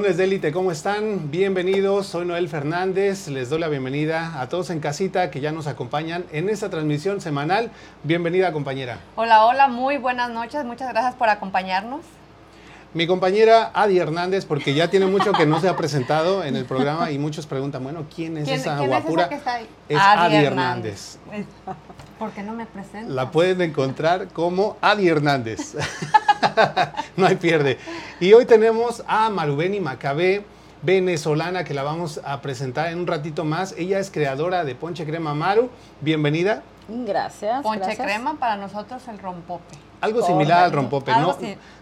Lunes de élite, ¿cómo están? Bienvenidos, soy Noel Fernández, les doy la bienvenida a todos en casita que ya nos acompañan en esta transmisión semanal. Bienvenida compañera. Hola, hola, muy buenas noches, muchas gracias por acompañarnos. Mi compañera Adi Hernández, porque ya tiene mucho que no se ha presentado en el programa y muchos preguntan, bueno, ¿quién es esa ¿quién guapura? Es, esa que está ahí? es Adi, Hernández. ¿Por qué no me presenta? La pueden encontrar como Adi Hernández. no hay pierde. Y hoy tenemos a Marubeni Macabé, venezolana, que la vamos a presentar en un ratito más. Ella es creadora de Ponche Crema Maru. Bienvenida. Gracias. Ponche Crema para nosotros el rompope. Algo similar al rompope. No,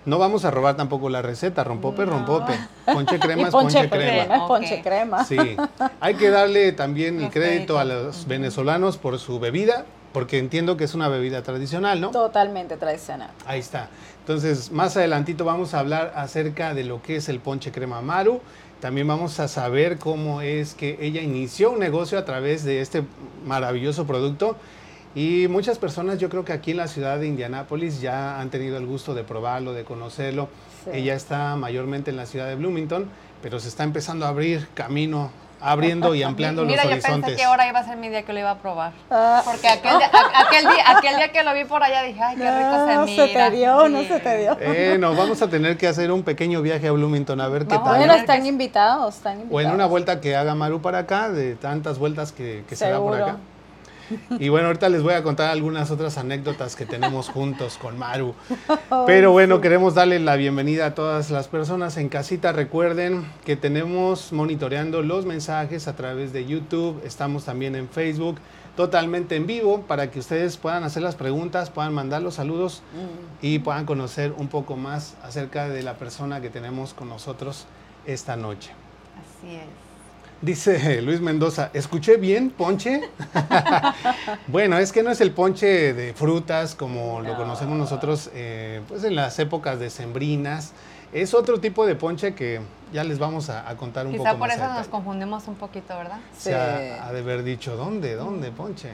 no vamos a robar tampoco la receta. Rompope, rompope. Ponche crema es ponche, crema. ponche crema. Sí. Hay que darle también el crédito a los venezolanos por su bebida, porque entiendo que es una bebida tradicional, ¿no? Totalmente tradicional. Ahí está. Entonces, más adelantito vamos a hablar acerca de lo que es el ponche crema Maru. También vamos a saber cómo es que ella inició un negocio a través de este maravilloso producto. Y muchas personas, yo creo que aquí en la ciudad de Indianápolis ya han tenido el gusto de probarlo, de conocerlo. Ella está mayormente en la ciudad de Bloomington, pero se está empezando a abrir camino abriendo y ampliando Mira, los horizontes. Mira, yo pensé que ahora iba a ser mi día que lo iba a probar. Ah. Porque aquel día, aquel, día, aquel día que lo vi por allá dije, ay, qué rico se no mira. No se te dio, no se te dio. Eh, no, vamos a tener que hacer un pequeño viaje a Bloomington a ver qué tal. Bueno, están invitados, están invitados. O en una vuelta que haga Maru para acá, de tantas vueltas que, que se da por acá. Y bueno, ahorita les voy a contar algunas otras anécdotas que tenemos juntos con Maru. Pero bueno, queremos darle la bienvenida a todas las personas en casita. Recuerden que tenemos monitoreando los mensajes a través de YouTube. Estamos también en Facebook totalmente en vivo para que ustedes puedan hacer las preguntas, puedan mandar los saludos mm. y puedan conocer un poco más acerca de la persona que tenemos con nosotros esta noche. Así es. Dice Luis Mendoza, ¿escuché bien ponche? bueno, es que no es el ponche de frutas como lo conocemos nosotros eh, pues en las épocas decembrinas. Es otro tipo de ponche que ya les vamos a, contar un poco más. Quizá por eso nos confundimos un poquito, ¿verdad? Se ha, de haber dicho, ¿dónde? ¿Dónde ponche?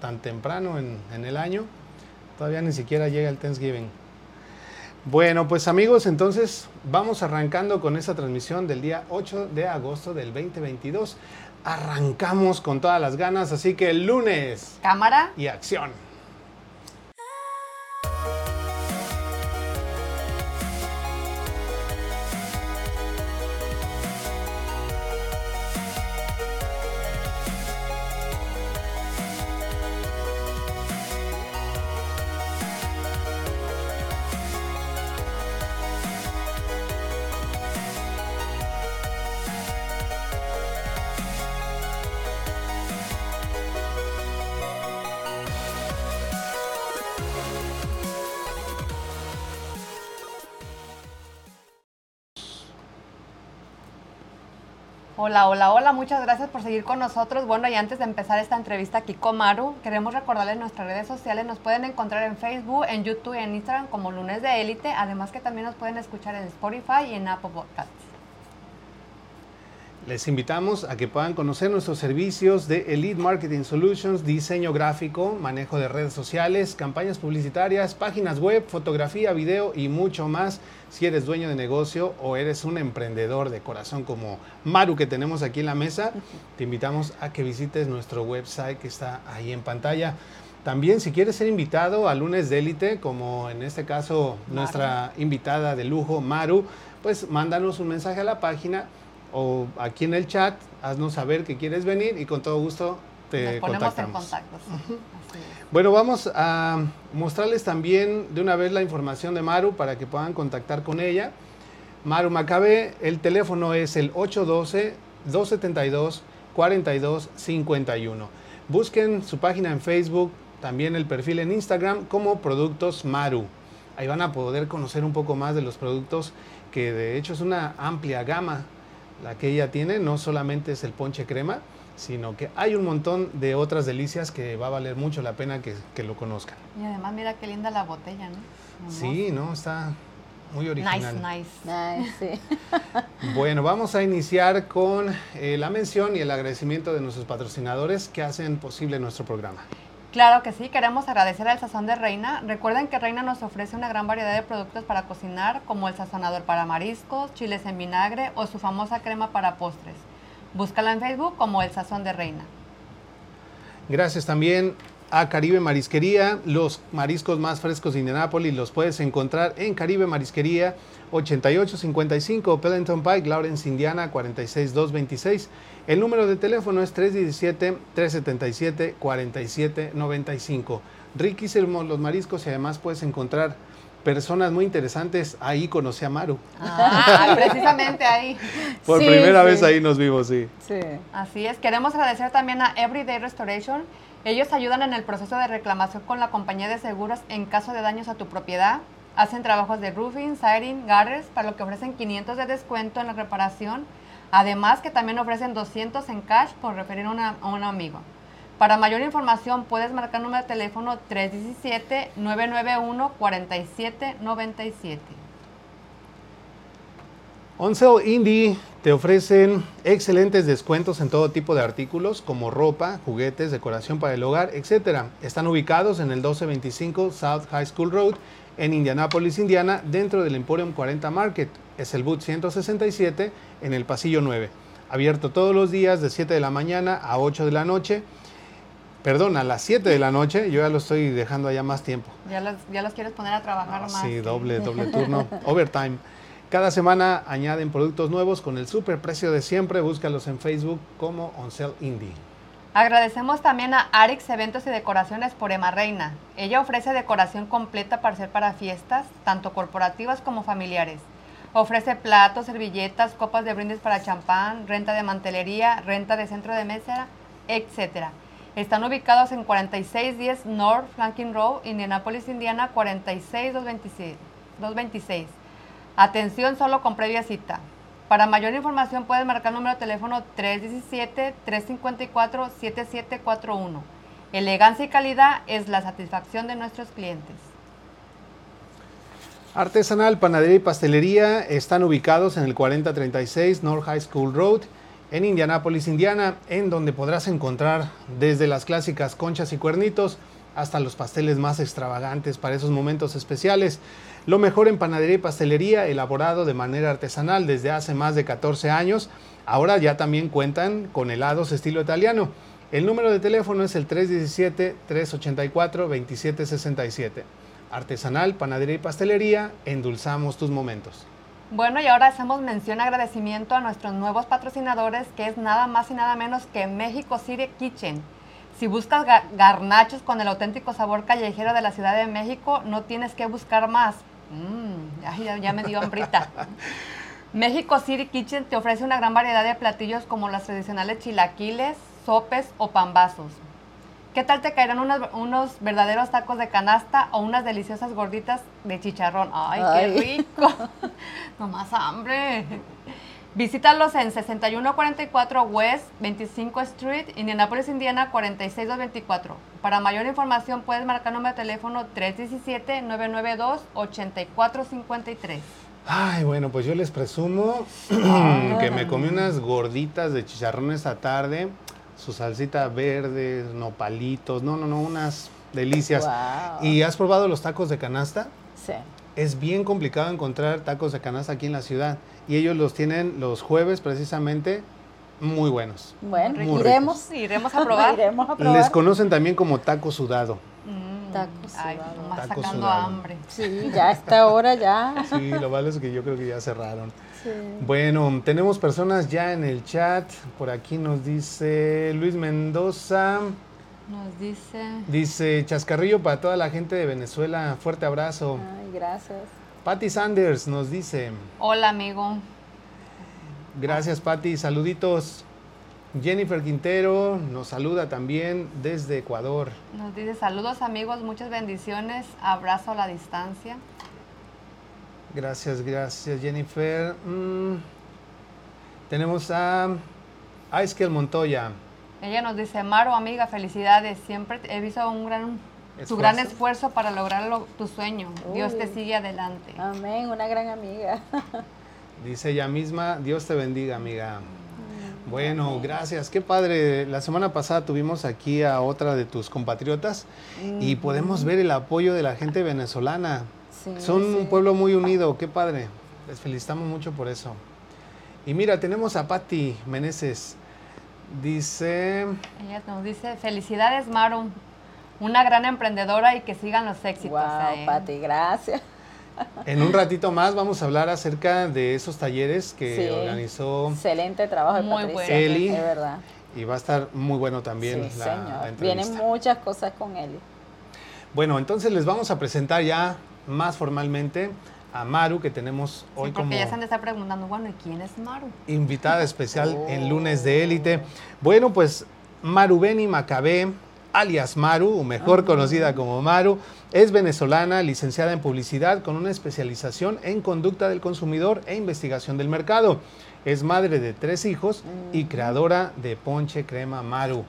Tan temprano en, en el año. Todavía ni siquiera llega el Thanksgiving. Bueno, pues amigos, entonces vamos arrancando con esta transmisión del día 8 de agosto del 2022. Arrancamos con todas las ganas, así que el lunes. Cámara. Y acción. Hola, hola, hola, muchas gracias por seguir con nosotros. Bueno, y antes de empezar esta entrevista aquí con Maru, queremos recordarles nuestras redes sociales. Nos pueden encontrar en Facebook, en YouTube y en Instagram como Lunes de Élite. Además que también nos pueden escuchar en Spotify y en Apple Podcasts. Les invitamos a que puedan conocer nuestros servicios de Elite Marketing Solutions, diseño gráfico, manejo de redes sociales, campañas publicitarias, páginas web, fotografía, video y mucho más. Si eres dueño de negocio o eres un emprendedor de corazón como Maru que tenemos aquí en la mesa, te invitamos a que visites nuestro website que está ahí en pantalla. También si quieres ser invitado a lunes de élite, como en este caso nuestra invitada de lujo, Maru, pues mándanos un mensaje a la página o aquí en el chat, haznos saber que quieres venir y con todo gusto te Nos ponemos en contacto. Bueno, vamos a mostrarles también de una vez la información de Maru para que puedan contactar con ella. Maru Macabe, el teléfono es el 812-272-4251. Busquen su página en Facebook, también el perfil en Instagram como Productos Maru. Ahí van a poder conocer un poco más de los productos que de hecho es una amplia gama la que ella tiene, no solamente es el ponche crema, sino que hay un montón de otras delicias que va a valer mucho la pena que, lo conozcan. Y además mira qué linda la botella, ¿no? Sí, ¿no? Está muy original. Nice, nice. sí. Bueno, vamos a iniciar con eh, la mención y el agradecimiento de nuestros patrocinadores que hacen posible nuestro programa. Claro que sí, queremos agradecer al Sazón de Reina. Recuerden que Reina nos ofrece una gran variedad de productos para cocinar, como el sazonador para mariscos, chiles en vinagre o su famosa crema para postres. Búscala en Facebook como el Sazón de Reina. Gracias también a Caribe Marisquería. Los mariscos más frescos de Indianápolis los puedes encontrar en Caribe Marisquería 8855 Pellenton Pike, Lawrence, Indiana 46226. El número de teléfono es 317-377-4795. Riquísimos los mariscos y además puedes encontrar personas muy interesantes. Ahí conocí a Maru. Ah, precisamente ahí. Por Sí, primera sí. vez ahí nos vimos, sí. Sí. Así es, queremos agradecer también a Everyday Restoration. Ellos ayudan en el proceso de reclamación con la compañía de seguros en caso de daños a tu propiedad. Hacen trabajos de roofing, siding, gutters, para lo que ofrecen 500 de descuento en la reparación. Además que también ofrecen 200 en cash por referir una- a un amigo. Para mayor información puedes marcar el número de teléfono 317-991-4797. Onsell Indie te ofrecen excelentes descuentos en todo tipo de artículos como ropa, juguetes, decoración para el hogar, etc. Están ubicados en el 1225 South High School Road en Indianapolis, Indiana, dentro del Emporium 40 Market. Es el boot 167 en el pasillo 9. Abierto todos los días de 7 de la mañana a 8 de la noche. Perdón, a las 7 de la noche. Yo ya lo estoy dejando allá más tiempo. Ya los, ya los quieres poner a trabajar Ah, más. Sí, doble, doble turno. Overtime. Cada semana añaden productos nuevos con el super precio de siempre. Búscalos en Facebook como Onsell Indie. Agradecemos también a Arix Eventos y Decoraciones por Emma Reina. Ella ofrece decoración completa para hacer para fiestas, tanto corporativas como familiares. Ofrece platos, servilletas, copas de brindis para champán, renta de mantelería, renta de centro de mesa, etc. Están ubicados en 4610 North Flanking Road, Indianapolis, Indiana, 46226. 226. Atención solo con previa cita. Para mayor información puedes marcar el número de teléfono 317-354-7741. Elegancia y calidad es la satisfacción de nuestros clientes. Artesanal, panadería y pastelería están ubicados en el 4036 North High School Road en Indianapolis, Indiana, en donde podrás encontrar desde las clásicas conchas y cuernitos hasta los pasteles más extravagantes para esos momentos especiales. Lo mejor en panadería y pastelería, elaborado de manera artesanal desde hace más de 14 años. Ahora ya también cuentan con helados estilo italiano. El número de teléfono es el 317-384-2767. Artesanal, panadería y pastelería, endulzamos tus momentos. Bueno, y ahora hacemos mención agradecimiento a nuestros nuevos patrocinadores, que es nada más y nada menos que México City Kitchen. Si buscas ga- garnachos con el auténtico sabor callejero de la Ciudad de México, no tienes que buscar más. Mm, ay, ya, ya me dio hambrita. México City Kitchen te ofrece una gran variedad de platillos como las tradicionales chilaquiles, sopes o pambazos. ¿Qué tal te caerán unos, unos verdaderos tacos de canasta o unas deliciosas gorditas de chicharrón? ¡Ay, Ay. qué rico! no más hambre. Visítalos en 6144 West 25 Street, Indianapolis, Indiana 46224. Para mayor información puedes marcar número de teléfono 317-992-8453. Ay, bueno, pues yo les presumo que me comí unas gorditas de chicharrón esta tarde, su salsita verde, nopalitos, no, no, no, unas delicias. Wow. ¿Y has probado los tacos de canasta? Sí. Es bien complicado encontrar tacos de canasta aquí en la ciudad y ellos los tienen los jueves precisamente muy buenos. Bueno, Muy iremos. Iremos a probar. Iremos a probar. Les conocen también como taco sudado. Mm, Taco Ay, sudado. nomás Taco sacando sudado. hambre. Sí, ya a esta hora ya. Sí, lo malo es que yo creo que ya cerraron. Sí. Bueno, tenemos personas ya en el chat. Por aquí nos dice Luis Mendoza. Nos dice... Dice Chascarrillo para toda la gente de Venezuela. Fuerte abrazo. Ay, gracias. Patty Sanders nos dice. Hola, amigo. Gracias, Patty. Saluditos. Jennifer Quintero nos saluda también desde Ecuador. Nos dice saludos, amigos, muchas bendiciones. Abrazo a la distancia. Gracias, gracias, Jennifer. Mm, tenemos a Aiskel Montoya. Ella nos dice, Maro, amiga, felicidades. Siempre he visto un gran, tu gran Esfuerzo. esfuerzo para lograr lo- tu sueño. Dios te sigue adelante. Amén, una gran amiga. Dice ella misma, Dios te bendiga, amiga. Bueno, gracias. Qué padre. La semana pasada tuvimos aquí a otra de tus compatriotas y podemos ver el apoyo de la gente venezolana. Sí, Son sí. un pueblo muy unido. Qué padre. Les felicitamos mucho por eso. Y mira, tenemos a Patti Meneses. Dice, Ella nos dice, felicidades Maru, una gran emprendedora y que sigan los éxitos. Wow, ¿eh?". Pati, gracias. en un ratito más vamos a hablar acerca de esos talleres que Sí. organizó Excelente trabajo de Muy Patricia. bueno. Eli. De verdad. y va a estar muy bueno también sí, la, señor. la Vienen muchas cosas con Eli. Bueno, entonces les vamos a presentar ya más formalmente a Maru, que tenemos Sí, hoy porque como ya se han de estar preguntando, bueno, ¿y quién es Maru? invitada especial en Oh. lunes de élite. Bueno, pues Marubeni Macabé, alias Maru, o mejor conocida como Maru, es venezolana, licenciada en publicidad con una especialización en conducta del consumidor e investigación del mercado. Es madre de tres hijos y creadora de Ponche Crema Maru,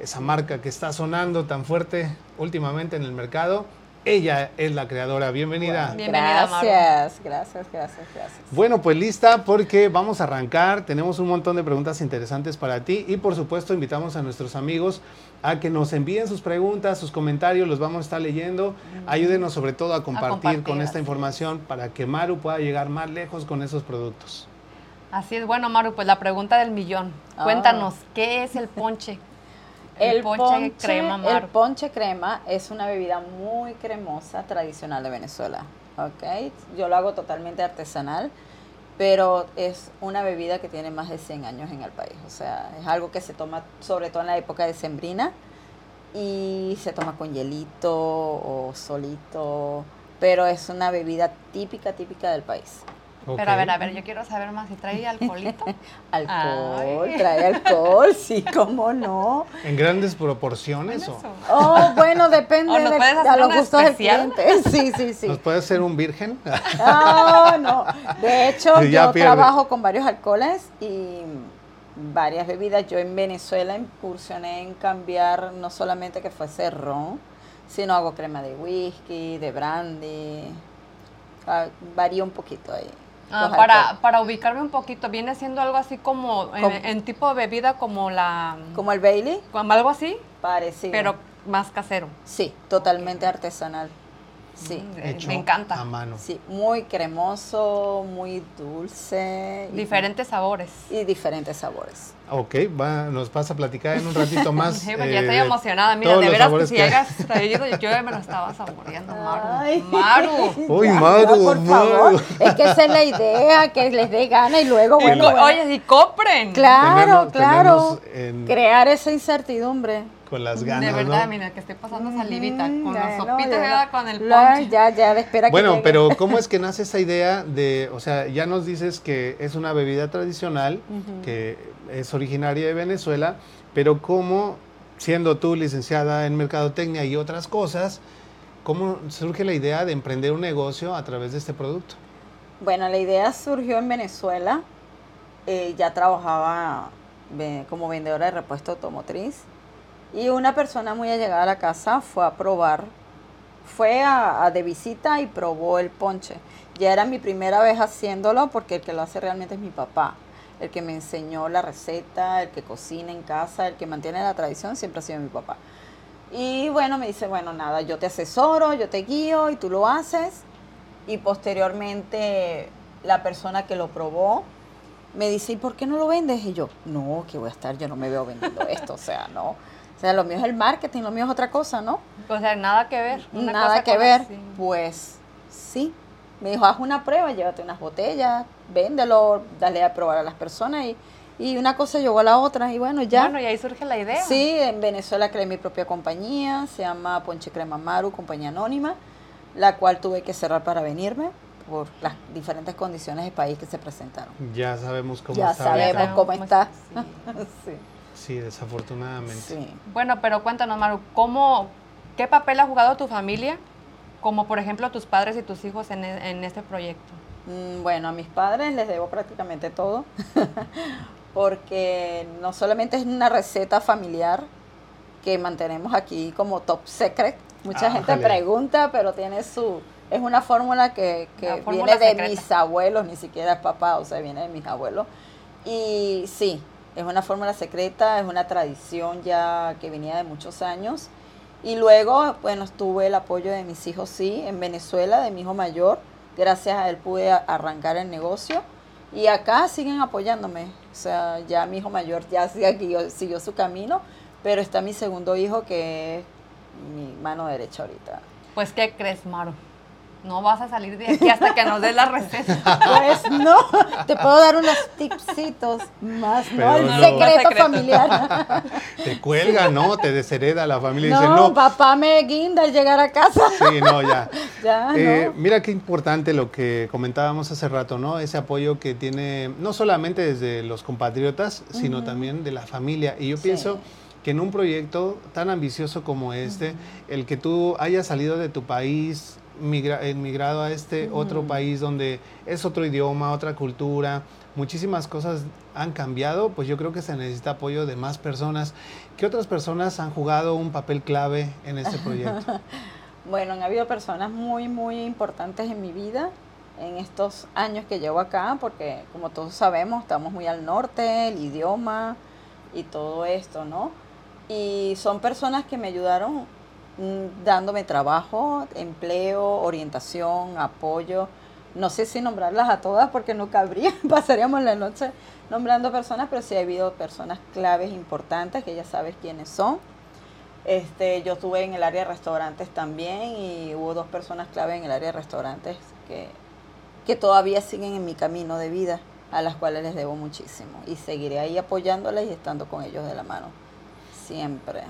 esa marca que está sonando tan fuerte últimamente en el mercado. Ella es la creadora. Bienvenida. Bienvenida, Maru. gracias, gracias, gracias, gracias. Bueno, pues lista porque vamos a arrancar. Tenemos un montón de preguntas interesantes para ti y por supuesto invitamos a nuestros amigos a que nos envíen sus preguntas, sus comentarios, los vamos a estar leyendo. Ayúdenos sobre todo a compartir, compartir, con esta así información para que Maru pueda llegar más lejos con esos productos. Así es, bueno Maru, pues la pregunta del millón. Ah. Cuéntanos, ¿qué es el ponche? El ponche, crema el ponche crema es una bebida muy cremosa tradicional de Venezuela. ¿ok? Yo lo hago totalmente artesanal, pero es una bebida que tiene más de 100 años en el país. O sea, es algo que se toma sobre todo en la época de sembrina y se toma con hielito o solito, pero es una bebida típica, típica del país. Pero a ver, a ver, yo quiero saber más si trae alcoholito. Alcohol, Ay. trae alcohol, sí, cómo no. En grandes proporciones. o-. Oh, bueno, depende ¿O nos de, hacer los gustos del cliente. Sí, sí, sí. ¿Nos puede ser un virgen? No, no. De hecho, Sí, ya yo pierde. trabajo con varios alcoholes y varias bebidas. Yo en Venezuela incursioné en cambiar no solamente que fuese ron, sino hago crema de whisky, de brandy. Ah, varía un poquito ahí. Ah, para, para ubicarme un poquito, viene siendo algo así como, en, Como- en tipo de bebida como la... Como el Bailey, como algo así, parecido. pero más casero. Sí, totalmente artesanal. Sí. Mm, eh, Hecho me encanta. A mano. Sí, muy cremoso, muy dulce. y- Diferentes sabores. Y diferentes sabores. Ok, va, nos vas a platicar en un ratito más. Sí, porque ya eh, estoy emocionada. Mira, de veras que si hayas traído, yo ya me lo estaba saboreando, Maru. Ay. Maru. Uy, Maru, ya, por Maru. favor. Es que esa es la idea, que les dé gana y luego, Y bueno, bueno, Oye, y compren. claro, Tenemos- claro. tenemos en- Crear esa incertidumbre. Con las ganas, de verdad, ¿no? mira, que estoy pasando salivita. Con Mm, no, sopitas, no. con el ponche. Ya, ya, de espera que Bueno, pero ¿cómo es que nace esa idea de, o sea, ya nos dices que es una bebida tradicional, que es originaria de Venezuela, pero cómo, siendo tú licenciada en mercadotecnia y otras cosas, cómo surge la idea de emprender un negocio a través de este producto? Bueno, la idea surgió en Venezuela. Eh, ya trabajaba como vendedora de repuesto automotriz. Y una persona muy allegada a la casa fue a probar, fue a, de visita y probó el ponche. Ya era mi primera vez haciéndolo porque el que lo hace realmente es mi papá. El que me enseñó la receta, el que cocina en casa, el que mantiene la tradición siempre ha sido mi papá. Y bueno, me dice, bueno, nada, yo te asesoro, yo te guío y tú lo haces. Y posteriormente la persona que lo probó me dice, ¿y por qué no lo vendes? Y yo, no, que voy a estar, yo no me veo vendiendo esto, o sea, no. O sea, lo mío es el marketing, lo mío es otra cosa, ¿no? O sea, nada que ver. una Nada cosa que ver. así. Pues sí. Me dijo, haz una prueba, llévate unas botellas, véndelo, dale a probar a las personas y, y una cosa llegó a la otra y bueno, ya. Bueno, y ahí surge la idea. Sí, en Venezuela creé mi propia compañía, se llama Ponche Crema Maru, compañía anónima, la cual tuve que cerrar para venirme por las diferentes condiciones del país que se presentaron. Ya sabemos cómo Ya está. sabemos ahorita. cómo está. sí. sí, Sí, desafortunadamente. sí. Bueno, pero cuéntanos, Maru, ¿cómo, ¿qué papel ha jugado tu familia? Como por ejemplo tus padres y tus hijos en, en este proyecto. Mm, Bueno, a mis padres les debo prácticamente todo, porque no solamente es una receta familiar que mantenemos aquí como top secret, mucha Ah, gente pregunta, pero tiene su, es una fórmula que, que fórmula viene de secreta. mis abuelos, ni siquiera es papá, o sea, viene de mis abuelos. Y sí, Es una fórmula secreta, es una tradición ya que venía de muchos años. Y luego, bueno, tuve el apoyo de mis hijos, sí, en Venezuela, de mi hijo mayor. Gracias a él pude arrancar el negocio. Y acá siguen apoyándome. O sea, ya mi hijo mayor ya siguió, siguió su camino, pero está mi segundo hijo que es mi mano derecha ahorita. Pues, ¿qué crees, Maro? No vas a salir de aquí hasta que nos des la receta. Pues no, te puedo dar unos tipsitos más, ¿no? El secreto, familiar. Te cuelga, ¿no? Te deshereda la familia. No, dice, no, papá me guinda al llegar a casa. Sí, no, ya. ya eh, no. Mira qué importante lo que comentábamos hace rato, ¿no? Ese apoyo que tiene no solamente desde los compatriotas, sino también de la familia. Y yo Sí. pienso que en un proyecto tan ambicioso como este, el que tú hayas salido de tu país, migra- emigrado a este otro país donde es otro idioma, otra cultura, muchísimas cosas han cambiado, pues yo creo que se necesita apoyo de más personas. ¿Qué otras personas han jugado un papel clave en este proyecto? Bueno, han habido personas muy, muy importantes en mi vida en estos años que llevo acá, porque como todos sabemos, estamos muy al norte, el idioma y todo esto, ¿no? Y son personas que me ayudaron dándome trabajo, empleo, orientación, apoyo. No sé si nombrarlas a todas porque no cabría, pasaríamos la noche nombrando personas, pero sí ha habido personas claves importantes que ya sabes quiénes son. Este, yo estuve en el área de restaurantes también y hubo dos personas clave en el área de restaurantes que, que todavía siguen en mi camino de vida, a las cuales les debo muchísimo. Y seguiré ahí apoyándoles y estando con ellos de la mano. Siempre.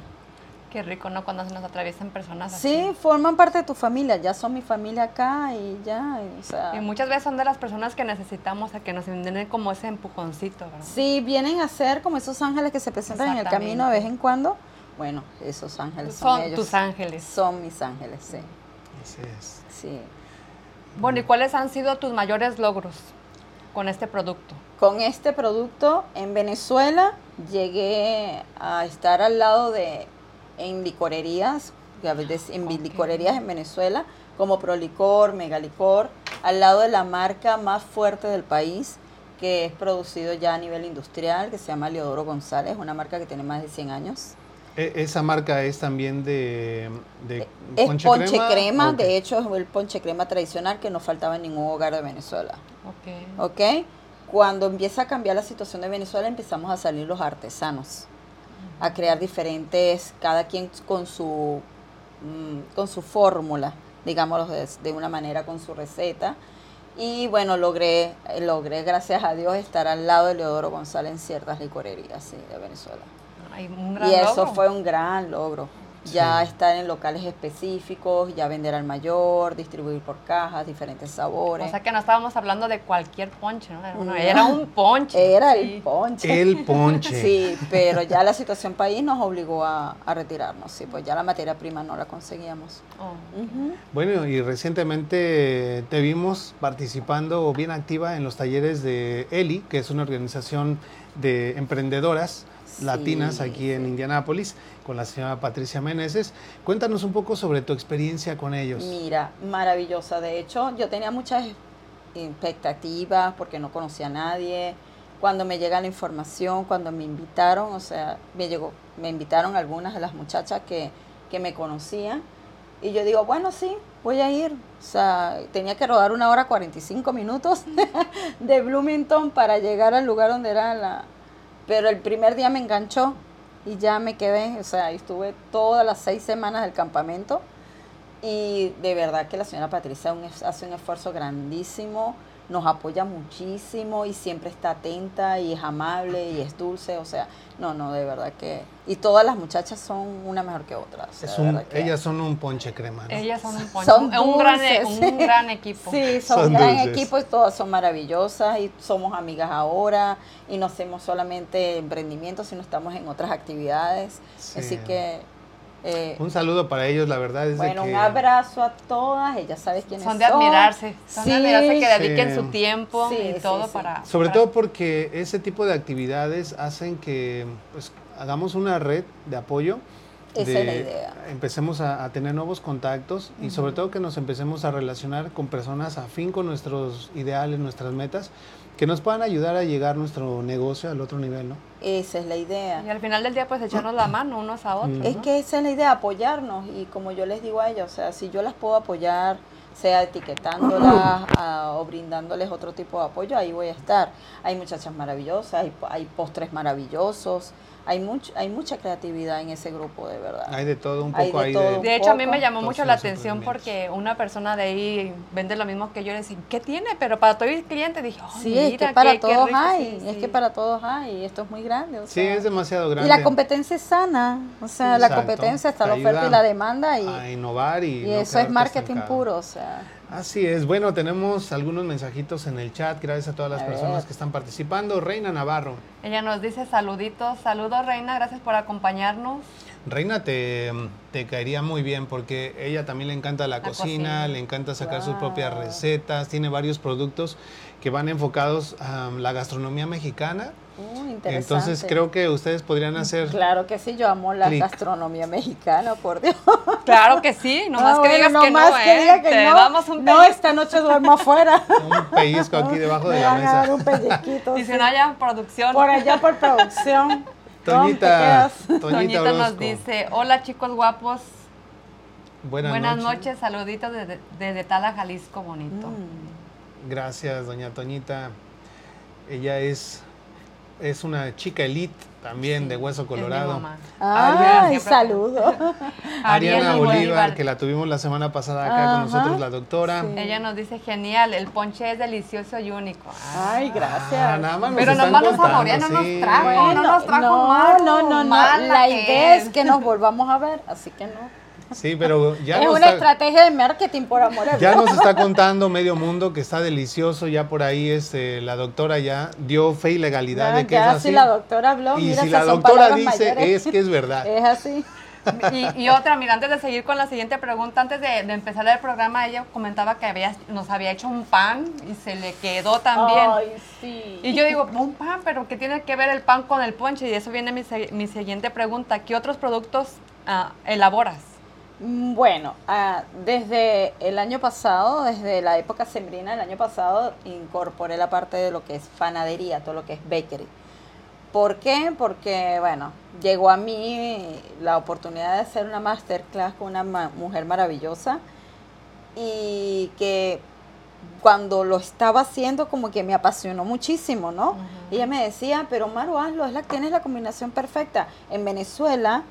Qué rico, ¿no? Cuando se nos atraviesan personas así. Sí, forman parte de tu familia, ya son mi familia acá y ya, y, o sea, Y muchas veces son de las personas que necesitamos a que nos den como ese empujoncito, ¿verdad? sí, vienen a ser como esos ángeles que se presentan en el camino de vez en cuando. Bueno, esos ángeles son, Son ellos. tus ángeles. Son mis ángeles, sí. Así es. sí. Bueno, ¿y cuáles han sido tus mayores logros con este producto? Con este producto en Venezuela llegué a estar al lado de en licorerías, a veces en licorerías en Venezuela, como Prolicor, Megalicor, al lado de la marca más fuerte del país, que es producido ya a nivel industrial, que se llama Leodoro González, una marca que tiene más de 100 años. E- ¿Esa marca es también de, de Es ponche, crema, de hecho es el ponche crema tradicional que no faltaba en ningún hogar de Venezuela. Ok. ¿ok? Cuando empieza a cambiar la situación de Venezuela, empezamos a salir los artesanos, a crear diferentes, cada quien con su, mm, con su fórmula, digámoslo de, de una manera, con su receta. Y bueno, logré, logré, gracias a Dios, estar al lado de Leodoro González en ciertas licorerías sí, de Venezuela. Hay un gran Y eso logro. fue un gran logro. Ya Sí. estar en locales específicos, ya vender al mayor, distribuir por cajas, diferentes sabores. O sea que no estábamos hablando de cualquier ponche, ¿no? Era, una- No. era un ponche. Era Sí. el ponche. El ponche. Sí, pero ya la situación país nos obligó a, a retirarnos, sí, pues ya la materia prima no la conseguíamos. Oh. Bueno, y recientemente te vimos participando bien activa en los talleres de ELI, que es una organización de emprendedoras Sí, latinas aquí en. Indianápolis, con la señora Patricia Meneses. Cuéntanos un poco sobre tu experiencia con ellos. Mira, maravillosa. De hecho, yo tenía muchas expectativas porque no conocía a nadie. Cuando me llega la información, cuando me invitaron, o sea, me llegó, me invitaron algunas de las muchachas que, que me conocían. Y yo digo, bueno, sí, voy a ir. O sea, tenía que rodar una hora 45 minutos de Bloomington para llegar al lugar donde era la... Pero el primer día me enganchó y ya me quedé, o sea, estuve todas las seis semanas del campamento. Y de verdad que la señora Patricia hace un esfuerzo grandísimo, nos apoya muchísimo y siempre está atenta y es amable y es dulce. O sea, no, no, de verdad que... Y todas las muchachas son una mejor que otra. o sea, Es de un- verdad que- ellas son un ponche crema. ¿no? Ellas son un ponche. Son un, un gran, dulces. un gran equipo. Sí, son, Son un gran dulces. equipo y todas son maravillosas y somos amigas ahora y no hacemos solamente emprendimiento, sino estamos en otras actividades. Sí. Así que, eh, Un saludo para ellos, la verdad es de bueno, que un abrazo a todas, ellas sabes quiénes son. Son de admirarse, son Sí, de admirarse que dediquen sí. su tiempo Sí, y sí, todo sí. para... Sobre para- todo porque ese tipo de actividades hacen que pues, hagamos una red de apoyo Esa de- es la idea. empecemos a, a tener nuevos contactos y sobre todo que nos empecemos a relacionar con personas afín con nuestros ideales, nuestras metas, que nos puedan ayudar a llegar nuestro negocio al otro nivel, ¿no? Esa es la idea. Y al final del día, pues echarnos la mano unos a otros. Es ¿no? que esa es la idea, apoyarnos. Y como yo les digo a ellos, o sea, si yo las puedo apoyar, sea etiquetándolas ah, o brindándoles otro tipo de apoyo, ahí voy a estar. Hay muchachas maravillosas, hay, hay postres maravillosos, hay, much, hay mucha creatividad en ese grupo, de verdad. Hay de todo un Hay poco de ahí todo. de... De hecho, a mí me llamó mucho la atención porque una persona de ahí vende lo mismo que yo. Y decía, ¿qué tiene? Pero para todo el cliente dije, oh, Sí, es mira, que para qué- qué todos rico, hay, sí, es sí. que para todos hay, esto es muy grande. o Sí, sea, es demasiado grande. Y la competencia es sana, o sea, la competencia está la oferta y la demanda y, a innovar y, y no eso es marketing estancado. puro, o sea. Así es. Bueno, tenemos algunos mensajitos en el chat. Gracias a todas las A personas que están participando. Reina Navarro. Ella nos dice saluditos, saludos Reina, gracias por acompañarnos. Reina te, te caería muy bien porque ella también le encanta la, La cocina, cocina. le encanta sacar sus propias recetas, tiene varios productos que van enfocados a la gastronomía mexicana. Uh, interesante. Entonces creo que ustedes podrían hacer... Claro que sí, yo amo la gastronomía mexicana, por Dios. Claro que sí, nomás Ah, que bueno, digas que nomás no, que ¿eh? diga que Te no. damos un No, esta noche duermo afuera. Un pellizco aquí debajo de la van a dar mesa. un pellizquito. Y si sí. no haya producción. Por allá por producción. ¿Dónde te Toñita? Toñita Toñita nos dice, hola chicos guapos, Buenas, buenas, noches. noches, saluditos desde, desde Tala, Jalisco, bonito. Mm. Gracias, doña Toñita. Ella es, es una chica elite también de Hueso Colorado. siempre- saludo. Ariana Bolívar, Bolívar. que la tuvimos la semana pasada acá Ajá, con nosotros, la doctora. sí. Ella nos dice, genial, el ponche es delicioso y único. Ah, Ay, gracias. Ah, nada más nos Pero nomás nos saborea, no nos trajo. no nos trajo no, no, no, no. La idea es. que nos volvamos a ver, así que no. Sí, pero ya es nos, una está, estrategia de marketing por amor ya nos está contando medio mundo que está delicioso. Ya por ahí este, la doctora ya dio fe y legalidad Ya, de que ya, es así. si la doctora habló, y mira, si la doctora dice mayores. es que es verdad. Es así. Y, y otra, mira, antes de seguir con la siguiente pregunta, antes de, de empezar el programa, ella comentaba que había, nos había hecho un pan y se le quedó también. Ay, sí. Y yo digo, un pan, pero ¿qué tiene que ver el pan con el ponche? Y eso viene mi, se- mi siguiente pregunta. ¿Qué otros productos ah, elaboras? Mm, Bueno, ah, desde el año pasado, desde la época sembrina del año pasado, incorporé la parte de lo que es panadería, todo lo que es bakery. ¿Por qué? Porque, bueno, llegó a mí la oportunidad de hacer una masterclass con una ma- mujer maravillosa y que cuando lo estaba haciendo como que me apasionó muchísimo, ¿no? Y ella me decía, pero Maru, hazlo, es la, tienes la combinación perfecta. En Venezuela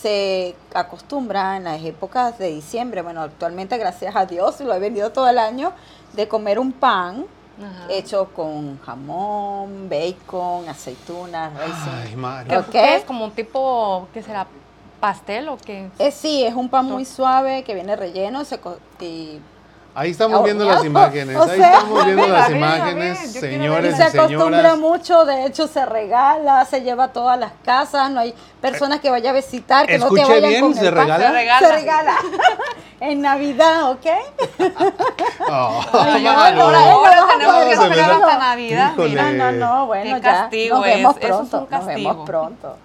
se acostumbra en las épocas de diciembre, bueno, actualmente gracias a Dios, lo he vendido todo el año, de comer un pan Ajá. hecho con jamón, bacon, aceitunas, Ay, raisin. Maru. ¿Qué, Ok. qué es como un tipo, qué será? ¿Pastel o qué? Eh, sí, es un pan muy suave que viene relleno se co- y Ahí estamos viendo Horneado. las imágenes. O Ahí sea, estamos viendo las imágenes, quiero Y señores se acostumbra señoras. mucho, de hecho se regala, se lleva a todas las casas, no hay personas que vaya a visitar, que no te Escuché vayan bien, con ¿se el pan. regala? Se regala. Se regala. en Navidad, ¿ok? Oh, Ay, no, ahora, no, ahora no, tenemos no, que no, esperar no, no. hasta Navidad. Híjole. mira. No, no, no, bueno, Qué ya castigo nos vemos es, es pronto, nos castigo. vemos pronto.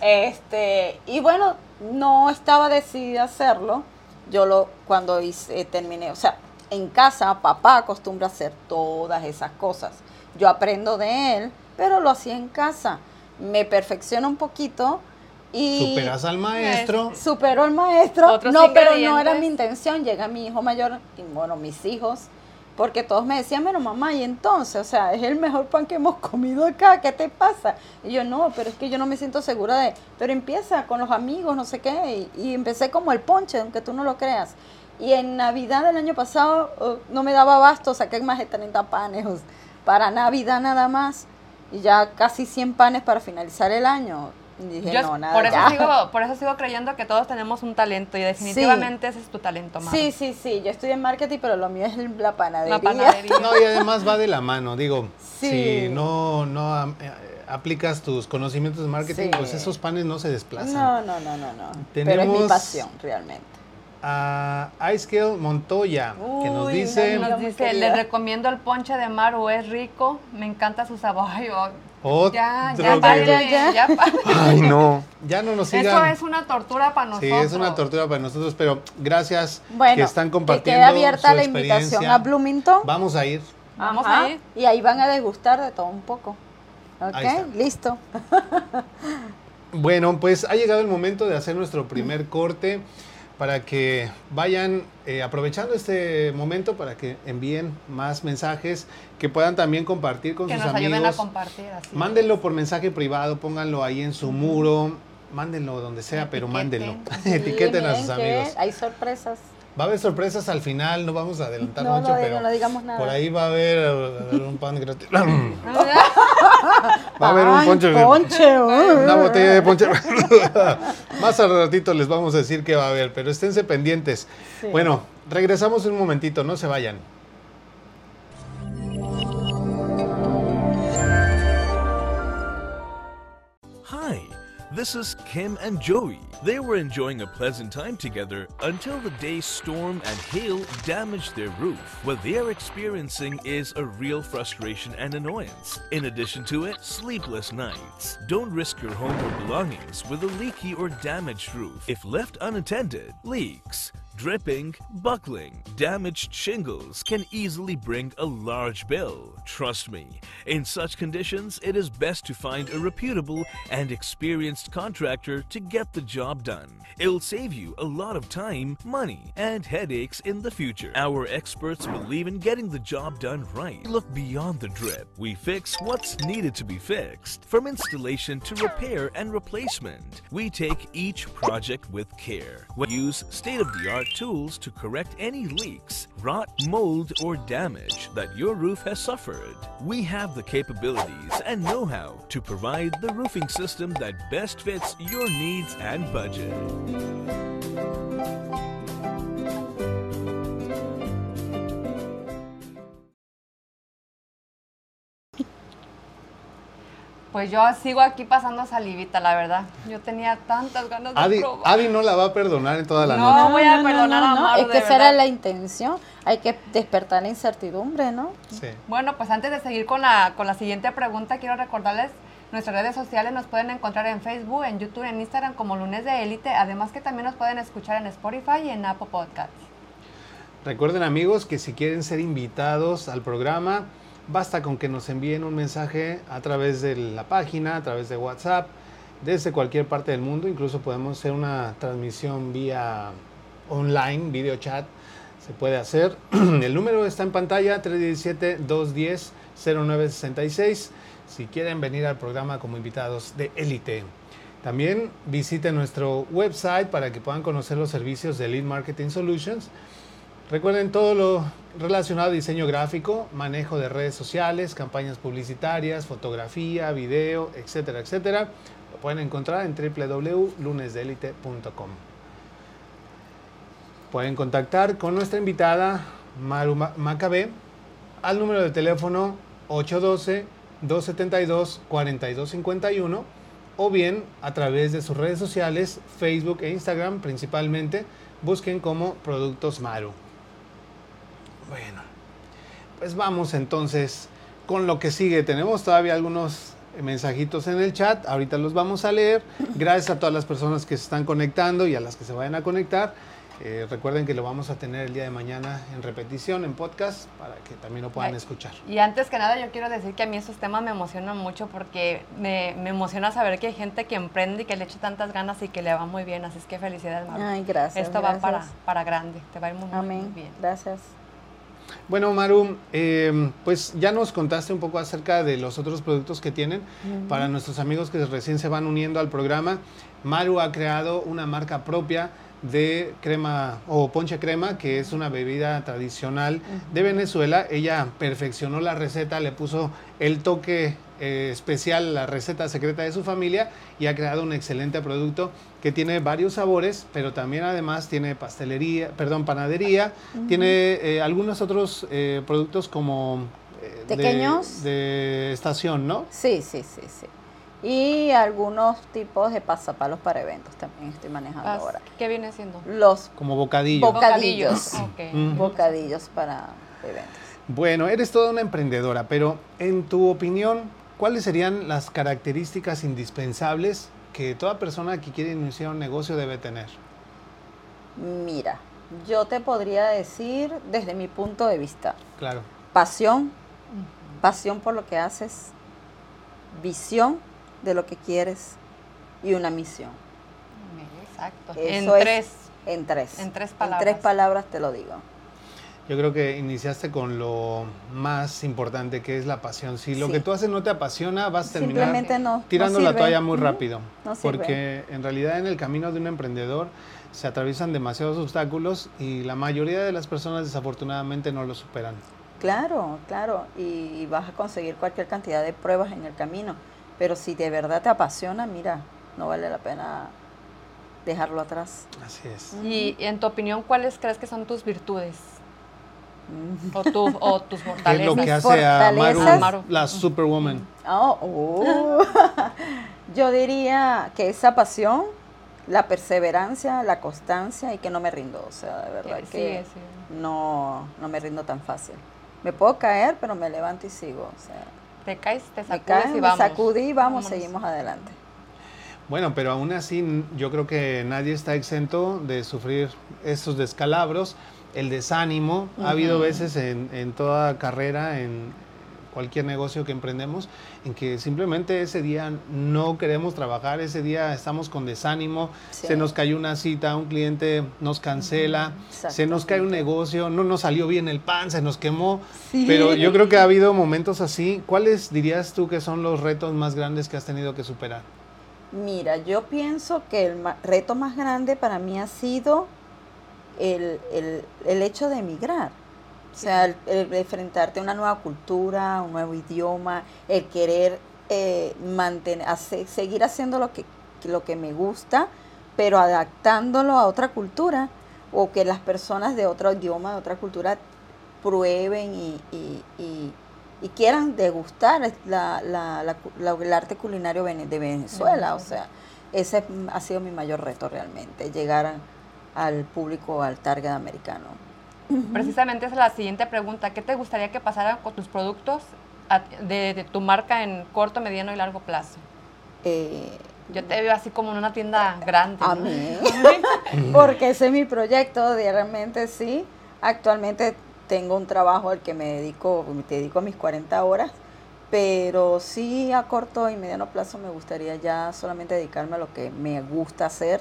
Este, y bueno, no estaba decidida a hacerlo. Yo lo cuando hice, eh, terminé, o sea, en casa papá acostumbra a hacer todas esas cosas. Yo aprendo de él, pero lo hacía en casa. Me perfecciono un poquito y Superas al maestro. superó al maestro. Otros no, pero no era mi intención. Llega mi hijo mayor y bueno, mis hijos, porque todos me decían, bueno, mamá, y entonces, o sea, es el mejor pan que hemos comido acá, ¿qué te pasa? Y yo, no, pero es que yo no me siento segura de, pero empieza con los amigos, no sé qué, y, y empecé como el ponche, aunque tú no lo creas. Y en Navidad del año pasado uh, no me daba abasto, saqué más de 30 panes para Navidad nada más, y ya casi 100 panes para finalizar el año. Y dije, Yo no, nada, por, eso ya. sigo, por eso sigo creyendo que todos tenemos un talento y definitivamente ese es tu talento, Maru. Sí, sí, sí, yo estoy en marketing, pero lo mío es la panadería. La panadería. No, y además va de la mano, digo, Sí. si no, no eh, aplicas tus conocimientos de marketing, Sí. pues esos panes no se desplazan. No, no, no, no, no. Pero es mi pasión, realmente. A Icekill Montoya, que nos dice, Nos dice, querida. le recomiendo el ponche de Maru, es rico, me encanta su sabor. Ay, oh, Otro Ya, que- ya, ya. ya. Ay, no. Ya no nos sigan. Eso es una tortura para Sí, nosotros. es una tortura para nosotros, pero gracias Bueno, que están compartiendo. queda abierta su la invitación a Bloomington. Vamos a ir. Vamos Ajá, a ir. Y ahí van a degustar de todo un poco. Ahí está. Ok, listo. Bueno, pues ha llegado el momento de hacer nuestro primer corte para que vayan eh, aprovechando este momento para que envíen más mensajes que puedan también compartir con Que sus nos amigos. ayuden a compartir. Así Mándenlo por mensaje privado, pónganlo ahí en su muro, mándenlo donde sea, pero Etiqueten. mándenlo. Sí, Etiqueten a sus amigos. Hay sorpresas. Va a haber sorpresas al final, no vamos a adelantar No, mucho, no, pero no, no digamos nada. por ahí va a haber, eh, un pan gratis. va a haber un ponche. ponche. Una botella de ponche. Más al ratito les vamos a decir qué va a haber, pero esténse pendientes. Sí. Bueno, regresamos un momentito, no se vayan. This is Kim and Joey. They were enjoying a pleasant time together until the day's storm and hail damaged their roof. What they are experiencing is a real frustration and annoyance. In addition to it, sleepless nights. Don't risk your home or belongings with a leaky or damaged roof. If left unattended, leaks, dripping, buckling, damaged shingles can easily bring a large bill. Trust me, in such conditions, it is best to find a reputable and experienced contractor to get the job done. It'll save you a lot of time, money, and headaches in the future. Our experts believe in getting the job done right. Look beyond the drip. We fix what's needed to be fixed. From installation to repair and replacement, we take each project with care. We use state art tools to correct any leaks, rot, mold, or damage that your roof has suffered. We have the capabilities and know how to provide the roofing system that best fits your needs and budget. Pues yo sigo aquí pasando salivita, la verdad. Yo tenía tantas ganas de Adi, probar. Adi no la va a perdonar en toda la No. noche. voy a perdonar a Maru, Es que esa era la intención. Hay que despertar la incertidumbre, ¿no? Sí. Bueno, pues antes de seguir con la, con la siguiente pregunta, quiero recordarles nuestras redes sociales. Nos pueden encontrar en Facebook, en YouTube, en Instagram como Lunes de Élite. Además que también nos pueden escuchar en Spotify y en Apple Podcasts. Recuerden amigos que si quieren ser invitados al programa, basta con que nos envíen un mensaje a través de la página, a través de WhatsApp, desde cualquier parte del mundo. Incluso podemos hacer una transmisión vía online, video chat. Se puede hacer. El número está en pantalla, 317-210-0966. Si quieren venir al programa como invitados de élite. También visiten nuestro website para que puedan conocer los servicios de Lead Marketing Solutions. Recuerden todo lo relacionado a diseño gráfico, manejo de redes sociales, campañas publicitarias, fotografía, video, etcétera, etcétera. Lo pueden encontrar en www.lunesdelite.com. Pueden contactar con nuestra invitada Maru Ma- Macabe al número de teléfono 812-272-4251 o bien a través de sus redes sociales, Facebook e Instagram principalmente, busquen como Productos Maru. Bueno, pues vamos entonces con lo que sigue. Tenemos todavía algunos mensajitos en el chat, ahorita los vamos a leer. Gracias a todas las personas que se están conectando y a las que se vayan a conectar. Eh, recuerden que lo vamos a tener el día de mañana en repetición, en podcast, para que también lo puedan Ay. escuchar. Y antes que nada yo quiero decir que a mí estos temas me emocionan mucho porque me, me emociona saber que hay gente que emprende y que le echa tantas ganas y que le va muy bien. Así es que felicidades, Maru. Ay, gracias. Esto va para, para grande, te va a ir muy, muy, muy Amén. bien. Gracias. Bueno, Maru, eh, pues ya nos contaste un poco acerca de los otros productos que tienen. Para nuestros amigos que recién se van uniendo al programa, Maru ha creado una marca propia de crema o ponche crema, que es una bebida tradicional de Venezuela. Ella perfeccionó la receta, le puso el toque eh, especial, la receta secreta de su familia y ha creado un excelente producto que tiene varios sabores, pero también además tiene pastelería, perdón, panadería, tiene eh, algunos otros eh, productos como eh, de- Pequeños. de estación, ¿no? Sí, sí, sí, sí. Y algunos tipos de pasapalos para eventos también estoy manejando Ah, ahora. ¿Qué viene siendo? Los Como bocadillo. Boca- Bocadillos. Ok. Mm. bocadillos para eventos. Bueno, eres toda una emprendedora, pero en tu opinión, ¿cuáles serían las características indispensables que toda persona que quiere iniciar un negocio debe tener? Mira, yo te podría decir desde mi punto de vista, Claro. pasión, pasión por lo que haces, visión de lo que quieres y una misión. Exacto. Eso en es tres. En tres. En tres En palabras. tres palabras te lo digo. Yo creo que iniciaste con lo más importante que es la pasión. Si lo Sí. que tú haces no te apasiona, vas a terminar no tirando la toalla muy rápido. No porque en realidad en el camino de un emprendedor se atraviesan demasiados obstáculos y la mayoría de las personas desafortunadamente no lo superan. Claro, claro. Y, y vas a conseguir cualquier cantidad de pruebas en el camino. Pero si de verdad te apasiona, mira, no vale la pena dejarlo atrás. Así es. Y en tu opinión, ¿cuáles crees que son tus virtudes? O, tu, o tus ¿Qué es fortalezas. lo que hace a Maru, la superwoman? Oh, uh. Yo diría que esa pasión, la perseverancia, la constancia y que no me rindo. O sea, de verdad Que no, no me rindo tan fácil. Me puedo caer, pero me levanto y sigo. O sea, Te caes, te me sacudes y me vamos. sacudí y vamos, Vámonos. seguimos adelante. Bueno, pero aún así yo creo que nadie está exento de sufrir estos descalabros, el desánimo. Ha habido veces en, en toda carrera, en cualquier negocio que emprendemos, en que simplemente ese día no queremos trabajar, ese día estamos con desánimo, Sí. se nos cayó una cita, un cliente nos cancela, se nos cae un negocio, no nos salió bien el pan, se nos quemó. Sí. Pero yo creo que ha habido momentos así. ¿Cuáles dirías tú que son los retos más grandes que has tenido que superar? Mira, yo pienso que el reto más grande para mí ha sido el, el- el hecho de emigrar. O sea, el, el enfrentarte a una nueva cultura, un nuevo idioma, el querer eh, mantener, hacer- seguir haciendo lo que, lo que me gusta, pero adaptándolo a otra cultura, o que las personas de otro idioma, de otra cultura, prueben y, y- y- y quieran degustar la, la- la el arte culinario de Venezuela. O sea, ese es- ha sido mi mayor reto realmente, llegar a- al público, al target americano. Precisamente esa es la siguiente pregunta. ¿Qué te gustaría que pasara con tus productos de, de tu marca en corto, mediano y largo plazo? Eh, Yo te veo así como en una tienda grande. a ¿no? mí, porque ese es mi proyecto, de realmente sí. Actualmente tengo un trabajo al que me dedico, me dedico a mis 40 horas, pero sí a corto y mediano plazo me gustaría ya solamente dedicarme a lo que me gusta hacer,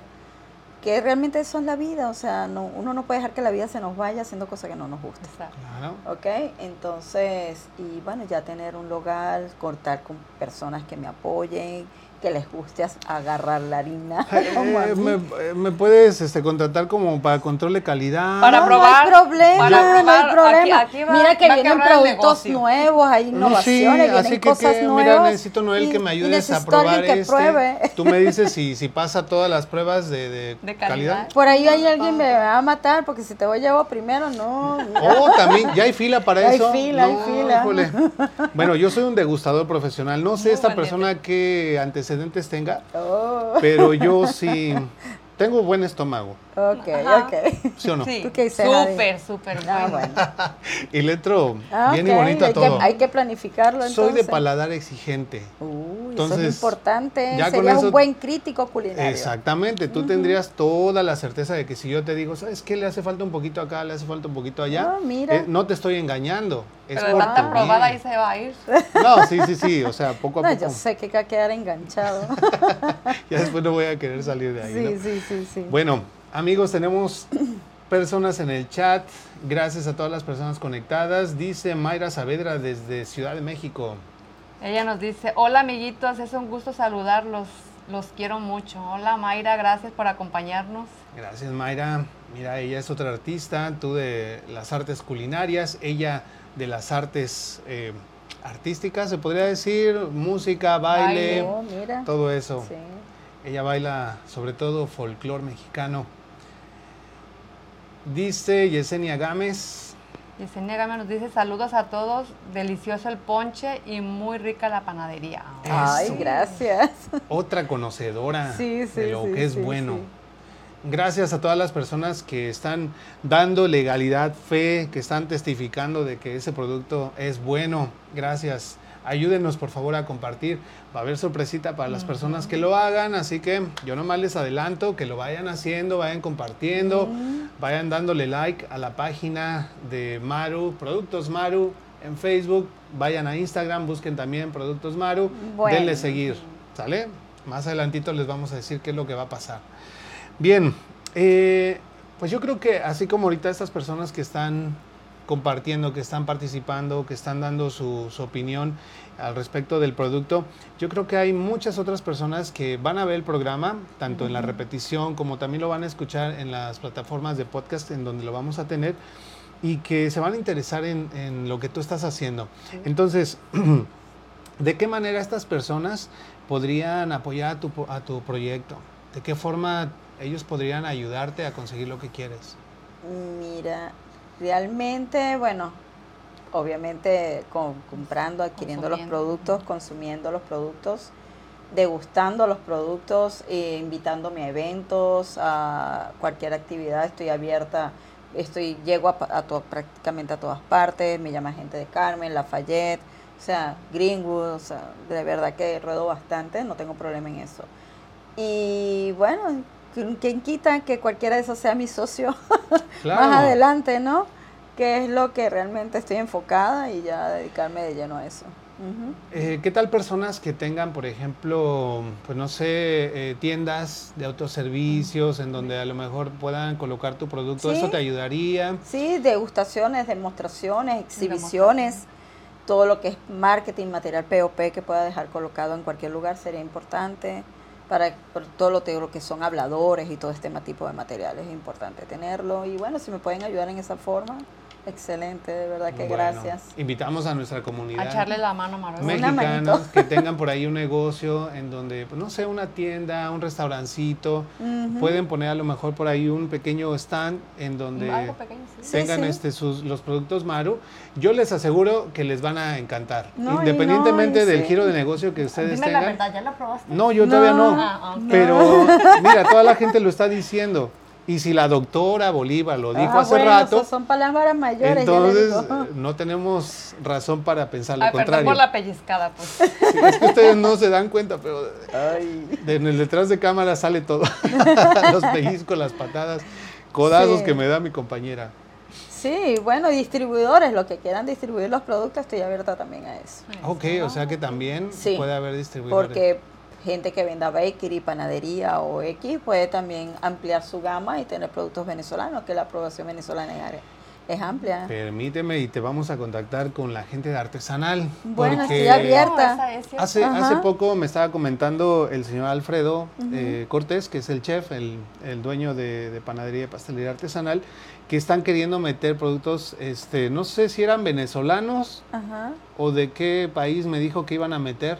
que realmente eso es la vida, o sea, no, uno no puede dejar que la vida se nos vaya haciendo cosas que no nos gustan. Claro. ¿Ok? Entonces, y bueno, ya tener un local, cortar con personas que me apoyen, que les guste agarrar la harina. a Eh, me, eh, me puedes este, contratar como para control de calidad? Para no, probar, no hay problema, para no hay probar, problema. aquí- aquí va- Mira que a vienen productos nuevos, hay No, sí, innovaciones, vienen así que, cosas que, nuevas. mira, necesito Noel y- que me ayudes a probar que este. pruebe. Tú me dices si, si pasa todas las pruebas de, de De calidad. calidad. Por ahí hay alguien me va a matar porque si te voy llevo primero, no. Oh, también, ya hay fila para Hay eso. fila, hay fila. híjole. Bueno, yo soy un degustador profesional. No sé Muy esta valiente. persona qué antecedentes tenga, Oh, pero yo sí tengo buen estómago, ok, Ajá. ok. ¿sí o no? Sí, súper, súper Ah, bueno. Y le entro Ah, bien y bonito a hay todo. Que, hay que planificarlo Soy de entonces. paladar exigente. Uy, Entonces, eso es importante. ya Serías eso- un buen crítico culinario. Exactamente, tú tendrías toda la certeza de que si yo te digo, ¿sabes qué? Le hace falta un poquito acá, le hace falta un poquito allá. Ah, mira. eh, no te estoy engañando. Es Pero de por tanta probada ahí bien. se va a ir. No, sí, sí, sí, o sea, poco a No, poco. yo sé que va a quedar enganchado. Ya después no voy a querer salir de ahí. sí, ¿no? sí, sí, sí. Bueno, amigos, tenemos personas en el chat. Gracias a todas las personas conectadas. Dice Mayra Saavedra desde Ciudad de México. Ella nos dice, hola amiguitos, es un gusto saludarlos, los quiero mucho. Hola Mayra, gracias por acompañarnos. Gracias, Mayra. Mira, ella es otra artista, tú de las artes culinarias, ella de las artes eh, artísticas, se podría decir, música, baile. Oh, mira. todo eso. Sí. Ella baila sobre todo folclore mexicano. Dice Yesenia Gámez, Yesenia Gama nos dice, saludos a todos, delicioso el ponche y muy rica la panadería. Ay, gracias. otra conocedora Sí, sí, de lo sí, que es sí, bueno. sí. Gracias a todas las personas que están dando legalidad, fe, que están testificando de que ese producto es bueno. Gracias ayúdenos por favor a compartir. Va a haber sorpresita para las personas que lo hagan, así que yo nomás les adelanto que lo vayan haciendo, vayan compartiendo, vayan dándole like a la página de Maru, Productos Maru en Facebook, vayan a Instagram, busquen también Productos Maru, Bueno. denle seguir, ¿sale? Más adelantito les vamos a decir qué es lo que va a pasar. Bien, eh, pues yo creo que así como ahorita estas personas que están compartiendo, que están participando, que están dando su, su opinión al respecto del producto, yo creo que hay muchas otras personas que van a ver el programa, tanto en la repetición como también lo van a escuchar en las plataformas de podcast en donde lo vamos a tener y que se van a interesar en, en lo que tú estás haciendo. Entonces, ¿de qué manera estas personas podrían apoyar a tu, a tu proyecto? ¿De qué forma ellos podrían ayudarte a conseguir lo que quieres? Mira, realmente, bueno, obviamente com- comprando, adquiriendo los productos, consumiendo los productos, degustando los productos, eh, invitándome a eventos, a cualquier actividad, estoy abierta, estoy llego a, a to- prácticamente a todas partes, me llama gente de Carmen, Lafayette, o sea, Greenwood, o sea, de verdad que ruedo bastante, no tengo problema en eso. Y bueno, ¿quién- ¿quién quita que cualquiera de esos sea mi socio más adelante, ¿no? Que es lo que realmente estoy enfocada y ya dedicarme de lleno a eso. Eh, ¿Qué tal personas que tengan, por ejemplo, pues no sé, eh, tiendas de autoservicios en donde a lo mejor puedan colocar tu producto? Sí. ¿Eso te ayudaría? Sí, degustaciones, demostraciones, exhibiciones, todo lo que es marketing, material POP que pueda dejar colocado en cualquier lugar sería importante. Para todo lo, que son habladores y todo este tipo de materiales es importante tenerlo. Y bueno, si me pueden ayudar en esa forma, excelente, de verdad que Bueno, gracias. Invitamos a nuestra A comunidad. echarle la mano, mexicanos que tengan por ahí un negocio en donde, pues, no sé, una tienda, un restaurancito, pueden poner a lo mejor por ahí un pequeño stand en donde Algo pequeño, sí. Sí, tengan sí. este sus los productos Maru. Yo les aseguro que les van a encantar, No, independientemente no, del sí. giro de negocio que ustedes Dime la tengan. verdad, ¿ya la probaste? No, yo todavía no. Ah. Pero mira, toda la gente lo está diciendo. Y si la doctora Bolívar lo dijo Ah, hace bueno, rato, son palabras mayores. entonces eh, no tenemos razón para pensar lo Ay, perdón contrario. por la pellizcada, pues. Sí, es que ustedes no se dan cuenta, pero Ay. de- en el detrás de cámara sale todo. Los pellizcos, las patadas, codazos Sí. que me da mi compañera. Sí, bueno, distribuidores, los que quieran distribuir los productos, estoy abierta también a eso. Ok, o sea que también Sí, puede haber distribuidores. Porque gente que venda bakery, panadería o X puede también ampliar su gama y tener productos venezolanos, que la aprobación venezolana es, es amplia. Permíteme y te vamos a contactar con la gente de artesanal. Bueno, porque estoy abierta. No, es. Hace, Ajá. hace poco me estaba comentando el señor Alfredo eh, Cortés, que es el chef, el, el dueño de, de panadería y pastelería artesanal, que están queriendo meter productos, este, no sé si eran venezolanos Ajá. o de qué país me dijo que iban a meter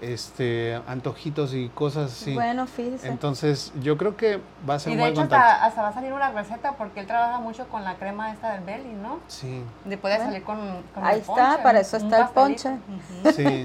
este antojitos y cosas así. Bueno, fíjese. Entonces, yo creo que va a ser Y un de buen hecho contacto. hasta, hasta va a salir una receta porque él trabaja mucho con la crema esta del belly, ¿no? Sí, De puede Bueno. salir con, con Ahí el está, ponche, para eso está el pastelito. ponche. Sí.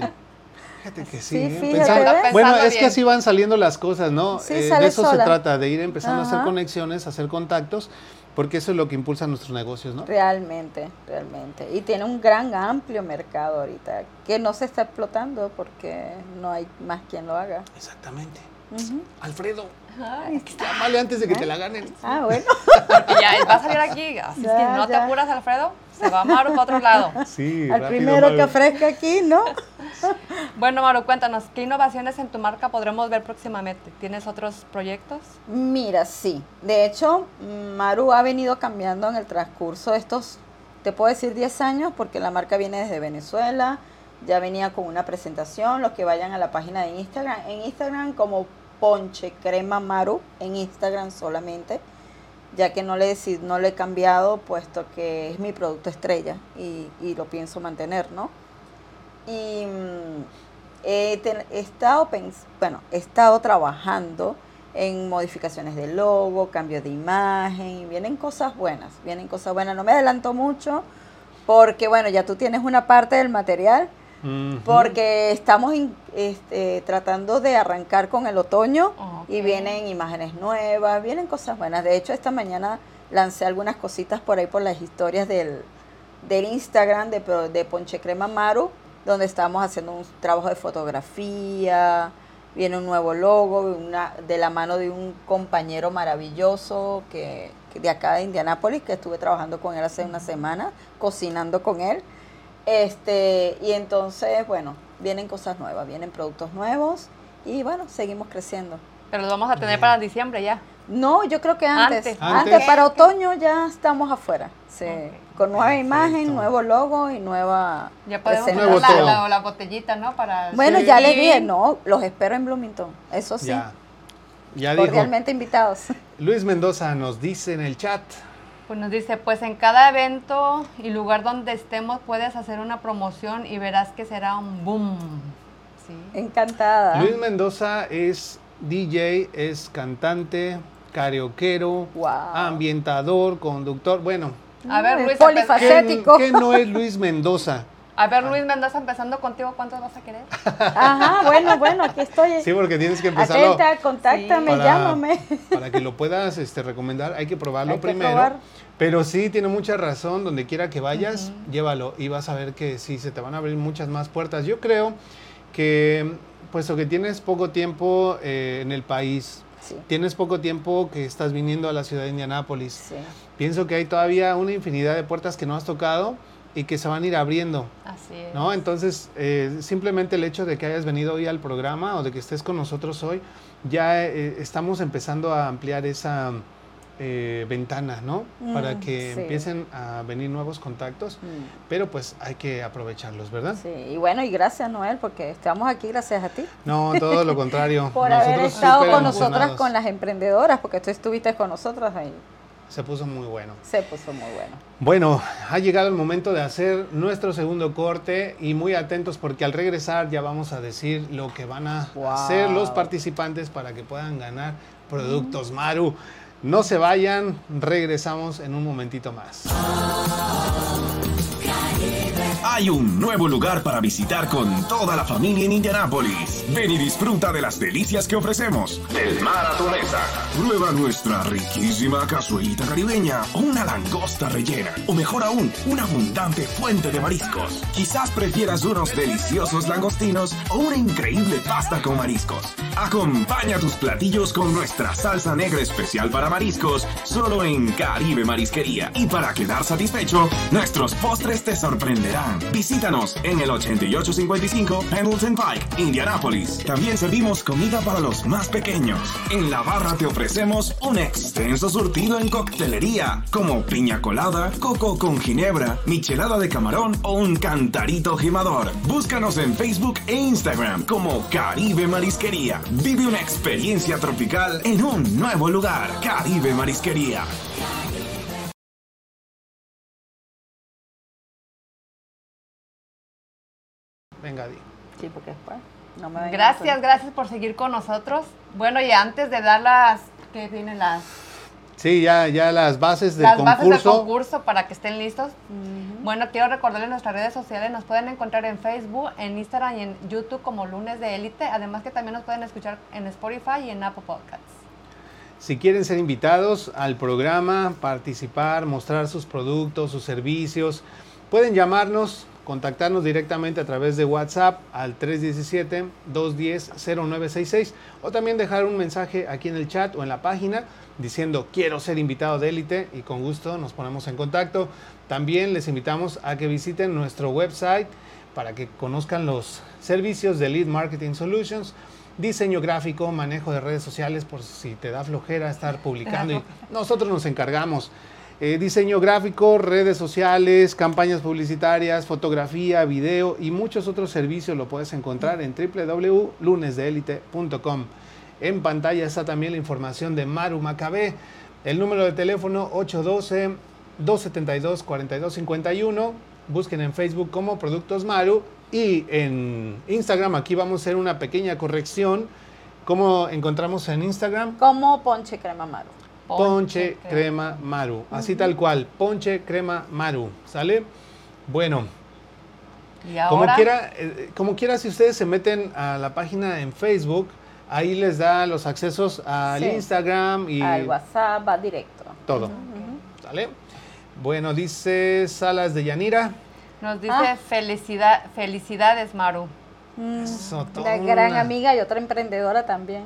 Fíjate que sí. Sí, ¿eh? fíjate, bueno, es que así van saliendo las cosas, ¿no? Sí, Eh, de eso se trata, de ir empezando a hacer conexiones, a hacer contactos, porque eso es lo que impulsa nuestros negocios, ¿no? Realmente, realmente. Y tiene un gran, amplio mercado ahorita, que no se está explotando porque no hay más quien lo haga. Exactamente. Ujú. Alfredo, Ay, llámale antes de que te la ganen. Ah, bueno. porque ya va a salir aquí. Así es que Ya, no te apuras, Alfredo. Se va a Maru para otro lado. Sí, Al rápido, primero Maru. que ofrezca aquí, ¿no? Bueno, Maru, cuéntanos, ¿qué innovaciones en tu marca podremos ver próximamente? ¿Tienes otros proyectos? Mira, sí. De hecho, Maru ha venido cambiando en el transcurso de estos, te puedo decir 10 años, porque la marca viene desde Venezuela. Ya venía con una presentación. Los que vayan a la página de Instagram, en Instagram como Ponche Crema Maru, en Instagram solamente, ya que no le, no le he cambiado, puesto que es mi producto estrella y lo pienso mantener, ¿no? Y mm, he, ten- he estado, pens- bueno, he estado trabajando en modificaciones de logo, cambio de imagen, vienen cosas buenas, vienen cosas buenas. No me adelanto mucho porque, bueno, ya tú tienes una parte del material, porque estamos in- este, tratando de arrancar con el otoño y vienen imágenes nuevas, vienen cosas buenas. De hecho, esta mañana lancé algunas cositas por ahí por las historias del, del Instagram de, de Ponche Crema Maru donde estamos haciendo un trabajo de fotografía, viene un nuevo logo, una, de la mano de un compañero maravilloso que, que de acá de Indianápolis, que estuve trabajando con él hace una semana, cocinando con él. Este, y entonces, bueno, vienen cosas nuevas, vienen productos nuevos y bueno, seguimos creciendo. Pero los vamos a tener para diciembre ya. No, yo creo que antes. Antes. Antes, Antes. para otoño ya estamos afuera. Sí. Con nueva Perfecto. imagen, nuevo logo y nueva Ya podemos Nuevo la, todo. la- la botellita, ¿no? Para Bueno, Sí. ya les dije, no, los espero en Bloomington. Eso sí, Ya. Ya dijo. cordialmente invitados. Luis Mendoza nos dice en el chat. Pues nos dice, pues en cada evento y lugar donde estemos puedes hacer una promoción y verás que será un boom. Sí. Encantada. Luis Mendoza es DJ, es cantante, karaoquero, Wow. ambientador, conductor. Bueno, A ver, Luis, polifacético. ¿qué, no es Luis Mendoza? A ver, Luis Mendoza, empezando contigo, ¿cuántos vas a querer? Ajá, bueno, bueno, aquí estoy. Sí, porque tienes que empezarlo Atenta, contáctame, Sí. llámame. para que lo puedas este, recomendar. Hay que probarlo Hay que primero. probar. Pero sí, tiene mucha razón. Donde quiera que vayas, llévalo y vas a ver que sí, se te van a abrir muchas más puertas. Yo creo que, puesto que tienes poco tiempo eh, en el país, Sí, tienes poco tiempo que estás viniendo a la ciudad de Indianápolis, sí. pienso que hay todavía una infinidad de puertas que no has tocado y que se van a ir abriendo. Así es. ¿no? Entonces, eh, simplemente el hecho de que hayas venido hoy al programa o de que estés con nosotros hoy, ya eh, estamos empezando a ampliar esa eh, ventana, ¿no? Mm, Para que sí. empiecen a venir nuevos contactos, Mm, pero pues hay que aprovecharlos, ¿verdad? Sí, y bueno, y gracias Noel, porque estamos aquí gracias a ti. No, todo lo contrario. Por haber Nosotros estado súper con nosotras, con las emprendedoras, porque tú estuviste con nosotras ahí. Se puso muy bueno. Se puso muy bueno. Bueno, ha llegado el momento de hacer nuestro segundo corte y muy atentos porque al regresar ya vamos a decir lo que van a Wow. hacer los participantes para que puedan ganar productos Maru. No se vayan, regresamos en un momentito más. Hay un nuevo lugar para visitar con toda la familia en Indianápolis. Ven y disfruta de las delicias que ofrecemos. Del mar a tu mesa. Prueba nuestra riquísima cazuelita caribeña una langosta rellena. O mejor aún, una abundante fuente de mariscos. Quizás prefieras unos deliciosos langostinos o una increíble pasta con mariscos. Acompaña tus platillos con nuestra salsa negra especial para mariscos, solo en Caribe Marisquería. Y para quedar satisfecho, nuestros postres te sorprenderán. Visítanos en el 8855 Pendleton Pike, Indianapolis. También servimos comida para los más pequeños. En la barra te ofrecemos un extenso surtido en coctelería, como piña colada, coco con ginebra, michelada de camarón o un cantarito gimador. Búscanos en Facebook e Instagram como Caribe Marisquería. Vive una experiencia tropical en un nuevo lugar. Caribe Marisquería. Venga, Di. Sí, porque después no me Gracias, gracias por seguir con nosotros. Bueno, y antes de dar las, que vienen las, Sí, ya, ya las bases del las bases del concurso. concurso para que estén listos. Bueno, quiero recordarles nuestras redes sociales. Nos pueden encontrar en Facebook, en Instagram y en YouTube como Lunes de Élite. Además que también nos pueden escuchar en Spotify y en Apple Podcasts. Si quieren ser invitados al programa, participar, mostrar sus productos, sus servicios, pueden llamarnos, contactarnos directamente a través de WhatsApp al 317-210-0966 o también dejar un mensaje aquí en el chat o en la página diciendo quiero ser invitado de élite y con gusto nos ponemos en contacto. También les invitamos a que visiten nuestro website para que conozcan los servicios de Lead Marketing Solutions diseño gráfico, manejo de redes sociales, por si te da flojera estar publicando. Y nosotros nos encargamos. Eh, diseño gráfico, redes sociales, campañas publicitarias, fotografía, video y muchos otros servicios lo puedes encontrar en www.lunesdeelite.com. En pantalla está también la información de Maru Macabé. El número de teléfono 812-272-4251. Busquen en Facebook como Productos Maru y en Instagram. Aquí vamos a hacer una pequeña corrección. ¿Cómo encontramos en Instagram? Como ponche crema maru. Ponche, crema Maru. Así tal cual. Ponche crema Maru. ¿Sale? Bueno, Y como quiera, eh, como quiera, si ustedes se meten a la página en Facebook, ahí les da los accesos al Sí. Instagram y Al WhatsApp va directo. todo. ¿Sale? Bueno, dice Salas de Yanira. Nos dice Ah. felicidad, felicidades, Maru. Mm, Eso, la toda gran una- amy y otra emprendedora también.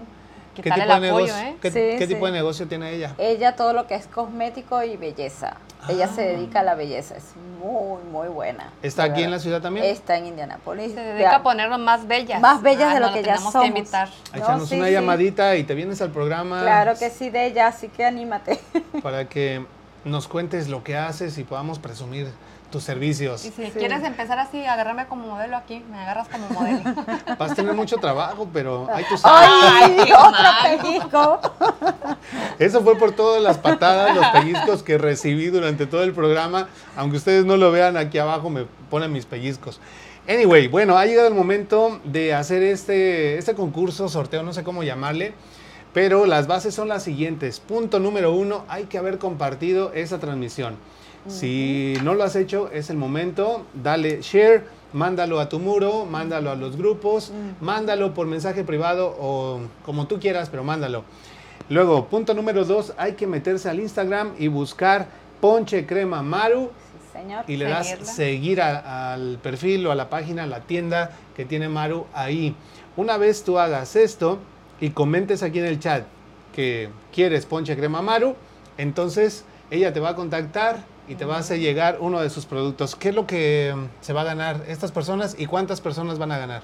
¿Qué, ¿Qué tal tipo el de apoyo, negocio, eh? qué, Sí, qué sí. tipo de negocio tiene ella? Ella todo lo que es cosmético y belleza. Ella se Ah. dedica a la belleza. Es muy, muy buena. ¿Está de aquí en verdad. la ciudad también? Está en Indianapolis. Se dedica a ponernos más bellas. Más bellas de lo no, que la ya tenemos somos. que invitar. A No, sí, una sí. llamadita y te vienes al programa Claro que sí, de ella, así que anímate. para que nos cuentes lo que haces y podamos presumir tus servicios. Y si Sí. quieres empezar así, agárrame como modelo aquí. Me agarras como modelo. Vas a tener mucho trabajo, pero tú sabes. ¡Ay, otro pellizco! Eso fue por todas las patadas, los pellizcos que recibí durante todo el programa. Aunque ustedes no lo vean, aquí abajo me ponen mis pellizcos. Anyway, bueno, ha llegado el momento de hacer este, este concurso, sorteo, no sé cómo llamarle. Pero las bases son las siguientes. Punto número uno, hay que haber compartido esa transmisión. Si no lo has hecho, es el momento. Dale share, mándalo a tu muro, mándalo a los grupos, mándalo por mensaje privado o como tú quieras, pero mándalo. Luego, punto número dos, hay que meterse al Instagram y buscar Ponche Crema Maru Sí, señor. y le das seguir a- al perfil o a la página, a la tienda que tiene Maru ahí. Una vez tú hagas esto y comentes aquí en el chat que quieres Ponche Crema Maru, entonces ella te va a contactar y te va a hacer llegar uno de sus productos. ¿Qué es lo que mm, se va a ganar estas personas y cuántas personas van a ganar?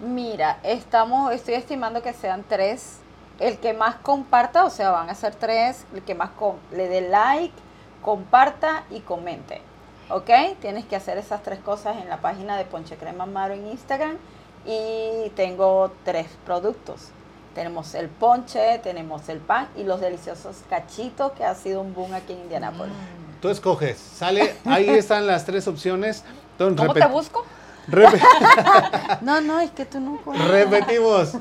Mira, estamos, estoy estimando que sean tres. El que más comparta, o sea, van a ser tres. El que más com- le dé like, comparta y comente. ¿Ok? Tienes que hacer esas tres cosas en la página de Ponche Crema Maro en Instagram. Y tengo tres productos. Tenemos el ponche, tenemos el pan y los deliciosos cachitos que ha sido un boom aquí en Indianápolis. Tú escoges, sale, ahí están las tres opciones. Entonces, ¿Cómo te busco? No, no, es que tú no Repetimos.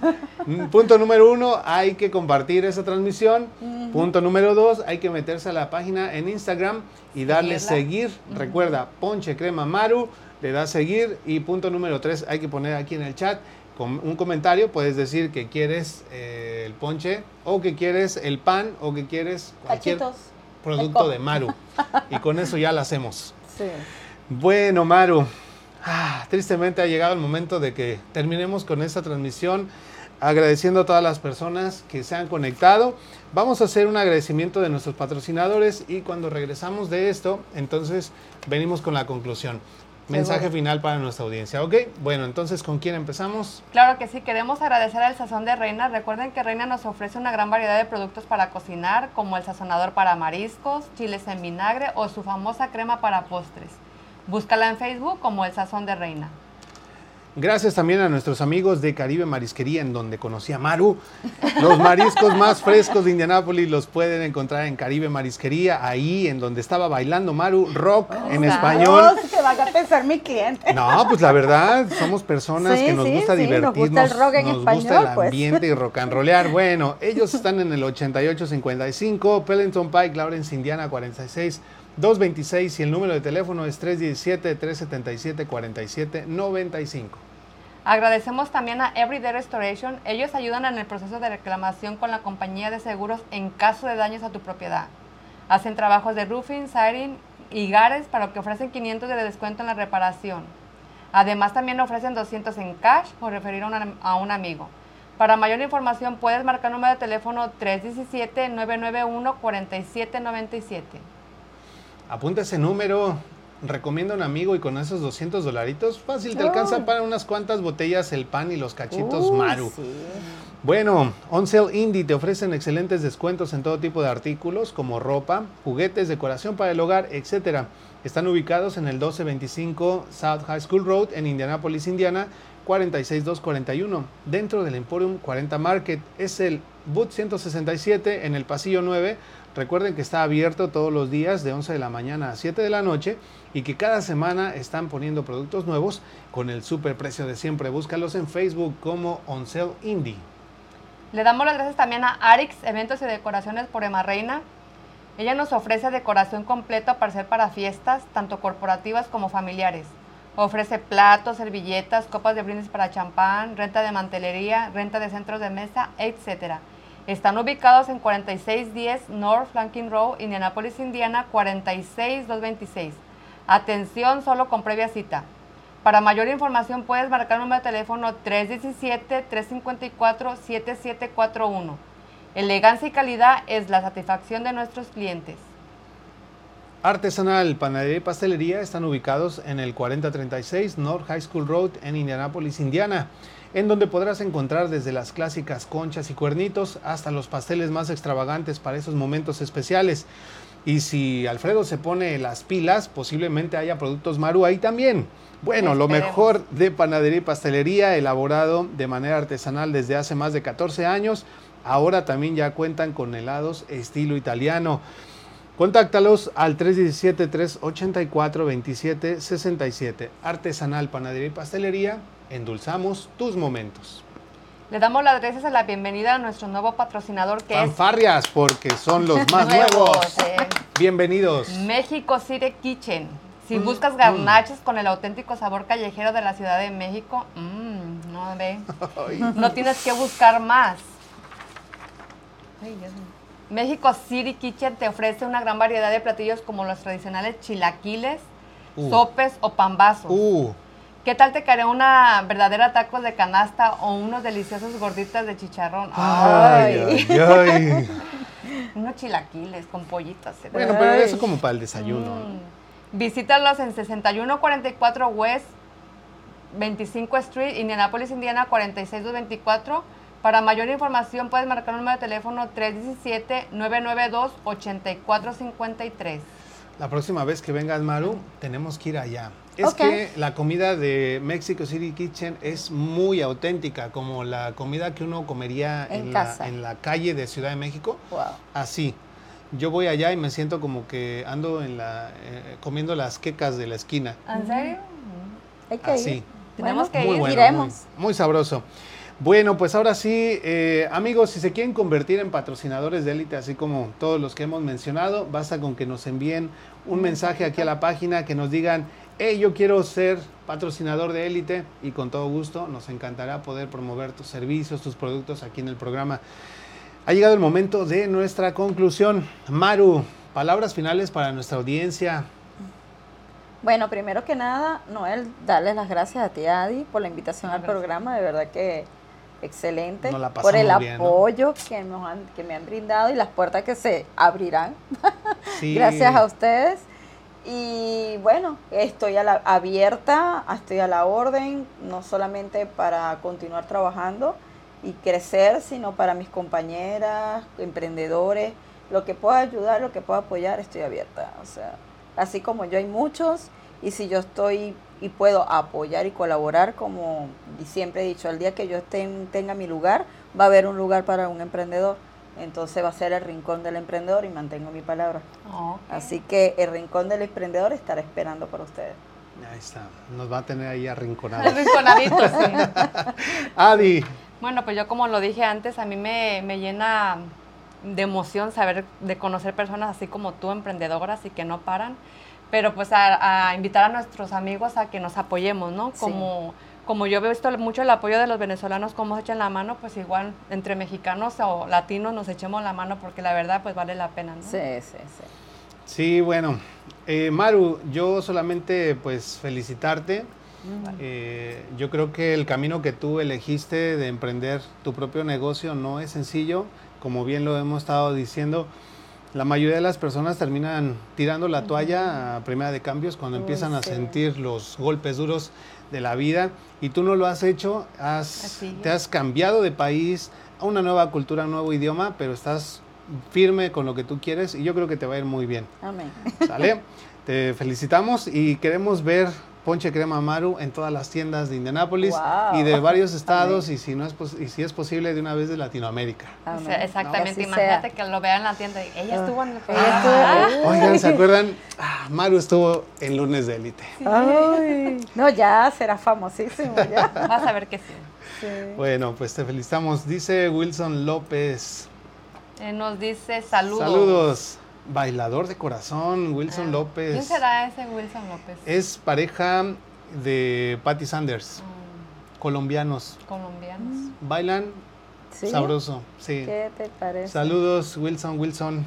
Mm, Punto número uno, hay que compartir esa transmisión. Punto número dos, hay que meterse a la página en Instagram y darle seguir. Recuerda, Ponche Crema Maru, le das seguir. Y punto número tres, hay que poner aquí en el chat com- un comentario. Puedes decir que quieres eh, el ponche o que quieres el pan o que quieres cualquier Cachitos. Producto de Maru. Y con eso ya lo hacemos. Sí. Bueno, Maru, ah, tristemente ha llegado el momento de que terminemos con esta transmisión. Agradeciendo a todas las personas que se han conectado. Vamos a hacer un agradecimiento de nuestros patrocinadores y cuando regresamos de esto, entonces venimos con la conclusión. Mensaje final para nuestra audiencia, ¿ok? Bueno, entonces, ¿con quién empezamos? Claro que sí, queremos agradecer al Sazón de Reina. Recuerden que Reina nos ofrece una gran variedad de productos para cocinar, como el sazonador para mariscos, chiles en vinagre o su famosa crema para postres. Búscala en Facebook como el Sazón de Reina. Gracias también a nuestros amigos de Caribe Marisquería, en donde conocí a Maru. Los mariscos más frescos de Indianápolis los pueden encontrar en Caribe Marisquería, ahí en donde estaba bailando Maru, rock en Ah. español. No, que van a pensar mi cliente. No, pues la verdad, somos personas Sí, que nos sí, gusta sí, nos divertirnos, gusta el rock en nos gusta español, el pues. ambiente y rock and rollear. Bueno, ellos están en el 8855, Pellington Pike, Lawrence, Indiana 46 226 y el número de teléfono es 317 377 4795. Agradecemos también a Everyday Restoration. Ellos ayudan en el proceso de reclamación con la compañía de seguros en caso de daños a tu propiedad. Hacen trabajos de roofing, siding y gares para que ofrecen 500 de descuento en la reparación. Además también ofrecen 200 en cash por referir a un amigo. Para mayor información puedes marcar número de teléfono 317-991-4797. Apunta ese número, recomienda a un amigo y con esos 200 dolaritos, fácil, te Uy. alcanza para unas cuantas botellas el pan y los cachitos Maru. sí. Bueno, On Sale Indie te ofrecen excelentes descuentos en todo tipo de artículos como ropa, juguetes, decoración para el hogar, etc. Están ubicados en el 1225 South High School Road en Indianapolis, Indiana, 46241, dentro del Emporium 40 Market. Es el Boot 167 en el pasillo 9. Recuerden que está abierto todos los días de 11 de la mañana a 7 de la noche y que cada semana están poniendo productos nuevos con el super precio de siempre. Búscalos en Facebook como On Sale Indie. Le damos las gracias también a Arix Eventos y Decoraciones por Emma Reina. Ella nos ofrece decoración completa para hacer para fiestas, tanto corporativas como familiares. Ofrece platos, servilletas, copas de brindis para champán, renta de mantelería, renta de centros de mesa, etc. Están ubicados en 4610 North Flanking Road, Indianapolis, Indiana, 46226. Atención, solo con previa cita. Para mayor información puedes marcar el número de teléfono 317-354-7741. Elegancia y calidad es la satisfacción de nuestros clientes. Artesanal, Panadería y Pastelería están ubicados en el 4036 North High School Road en Indianapolis, Indiana, en donde podrás encontrar desde las clásicas conchas y cuernitos hasta los pasteles más extravagantes para esos momentos especiales. Y si Alfredo se pone las pilas, posiblemente haya productos Maru ahí también. Bueno, lo mejor de panadería y pastelería, elaborado de manera artesanal desde hace más de 14 años. Ahora también ya cuentan con helados estilo italiano. Contáctalos al 317-384-2767. Artesanal Panadería y Pastelería, endulzamos tus momentos. Le damos las gracias a la bienvenida a nuestro nuevo patrocinador que Fanfarrias, porque son los es más nuevos. eh, Bienvenidos. México City Kitchen. Mm, Si buscas garnachas con el auténtico sabor callejero de la Ciudad de México, mmm, no ve, no tienes que buscar más. Ay, Dios mío. México City Kitchen te ofrece una gran variedad de platillos como los tradicionales chilaquiles, Uh. sopes o pambazos. Uh, ¿Qué tal te caería una verdadera tacos de canasta o unos deliciosos gorditas de chicharrón? ay, ay, ay. Unos chilaquiles con pollitos. ¿eh? Bueno, pero eso como para el desayuno. Mm. Visítalos en 6144 West 25 Street, Indianapolis, Indiana 46224. Para mayor información puedes marcar el número de teléfono 317-992-8453. La próxima vez que vengas, Maru, tenemos que ir allá. Es que la comida de Mexico City Kitchen es muy auténtica, como la comida que uno comería En en, casa. La, en la calle de Ciudad de México. Wow. Así. Yo voy allá y me siento como que ando en la, eh, comiendo las quecas de la esquina. ¿En serio? Hay que Así. ir. Tenemos que Muy ir. bueno, iremos. Muy, muy sabroso. Bueno, pues ahora sí, eh, amigos, si se quieren convertir en patrocinadores de élite, así como todos los que hemos mencionado, basta con que nos envíen un mensaje aquí a la página, que nos digan, hey, yo quiero ser patrocinador de élite y con todo gusto nos encantará poder promover tus servicios, tus productos aquí en el programa. Ha llegado el momento de nuestra conclusión. Maru, palabras finales para nuestra audiencia. Bueno, primero que nada, Noel, darles las gracias a ti, Adi, por la invitación al Gracias. programa. De verdad que excelente. La por el apoyo que, nos han- que me han brindado y las puertas que se abrirán. Sí. Gracias a ustedes. Y bueno, estoy a la, abierta, estoy a la orden, no solamente para continuar trabajando y crecer, sino para mis compañeras, emprendedores, lo que pueda ayudar, lo que pueda apoyar, estoy abierta. O sea, así como yo hay muchos, y si yo estoy y puedo apoyar y colaborar, como siempre he dicho, el día que yo esté en- tenga mi lugar, va a haber un lugar para un emprendedor. Entonces va a ser el rincón del emprendedor y mantengo mi palabra. Así que el rincón del emprendedor estará esperando por ustedes. Ahí está, nos va a tener ahí arrinconados. Rinconaditos, sí. Adi, Bueno, pues yo como lo dije antes, a mí me, me llena de emoción saber, de conocer personas así como tú, emprendedoras y que no paran, pero pues a, a invitar a nuestros amigos a que nos apoyemos, ¿no? Sí. Como, como yo he visto mucho el apoyo de los venezolanos, cómo se echan la mano, pues igual entre mexicanos o latinos nos echemos la mano porque la verdad pues vale la pena, ¿no? Sí, sí, sí. Sí, bueno, eh, Maru, yo solamente pues felicitarte. Eh, yo creo que el camino que tú elegiste de emprender tu propio negocio no es sencillo, como bien lo hemos estado diciendo. La mayoría de las personas terminan tirando la toalla a primera de cambios cuando empiezan a sentir los golpes duros de la vida y tú no lo has hecho, has, te has cambiado de país a una nueva cultura, un nuevo idioma, pero estás firme con lo que tú quieres y yo creo que te va a ir muy bien. Amén. ¿Sale? Te felicitamos y queremos ver Ponche Crema Maru en todas las tiendas de Indianápolis Wow. y de varios estados y si no es pos- y si es posible de una vez de Latinoamérica. O Amén. sea, exactamente, imagínate sea. que lo vean en la tienda y ella estuvo en el Ella programa. estuvo- Oigan, ¿se acuerdan? Ah, Maru estuvo en Lunes de Élite. Ay, no, ya será famosísimo ya. Vas a ver que sí. Sí. Bueno, pues te felicitamos. Dice Wilson López. Eh, nos dice saludos. Saludos. Bailador de corazón, Wilson Ah, López. ¿Quién será ese Wilson López? Es pareja de Patty Sanders, Mm, colombianos. colombianos. Bailan ¿Sí? sabroso, sí. ¿Qué te parece? Saludos, Wilson, Wilson.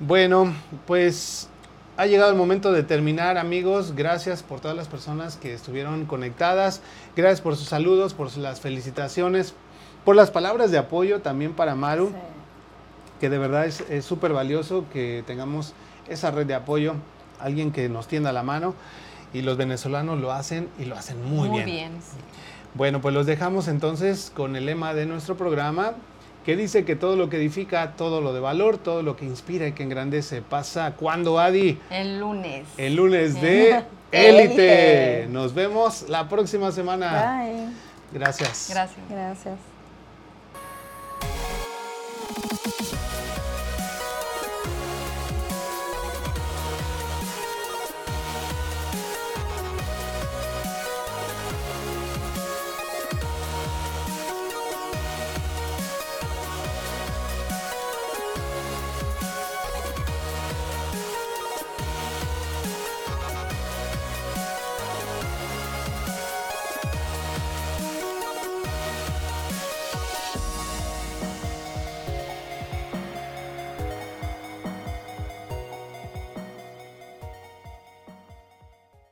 Bueno, pues ha llegado el momento de terminar, amigos. Gracias por todas las personas que estuvieron conectadas. Gracias por sus saludos, por las felicitaciones, por las palabras de apoyo también para Maru, Sí que de verdad es súper valioso que tengamos esa red de apoyo, alguien que nos tienda la mano y los venezolanos lo hacen y lo hacen muy, muy bien. Bueno, pues los dejamos entonces con el lema de nuestro programa que dice que todo lo que edifica, todo lo de valor, todo lo que inspira y que engrandece pasa cuando Adi. El lunes. El lunes de Élite. Nos vemos la próxima semana. Bye. Gracias. Gracias. Gracias.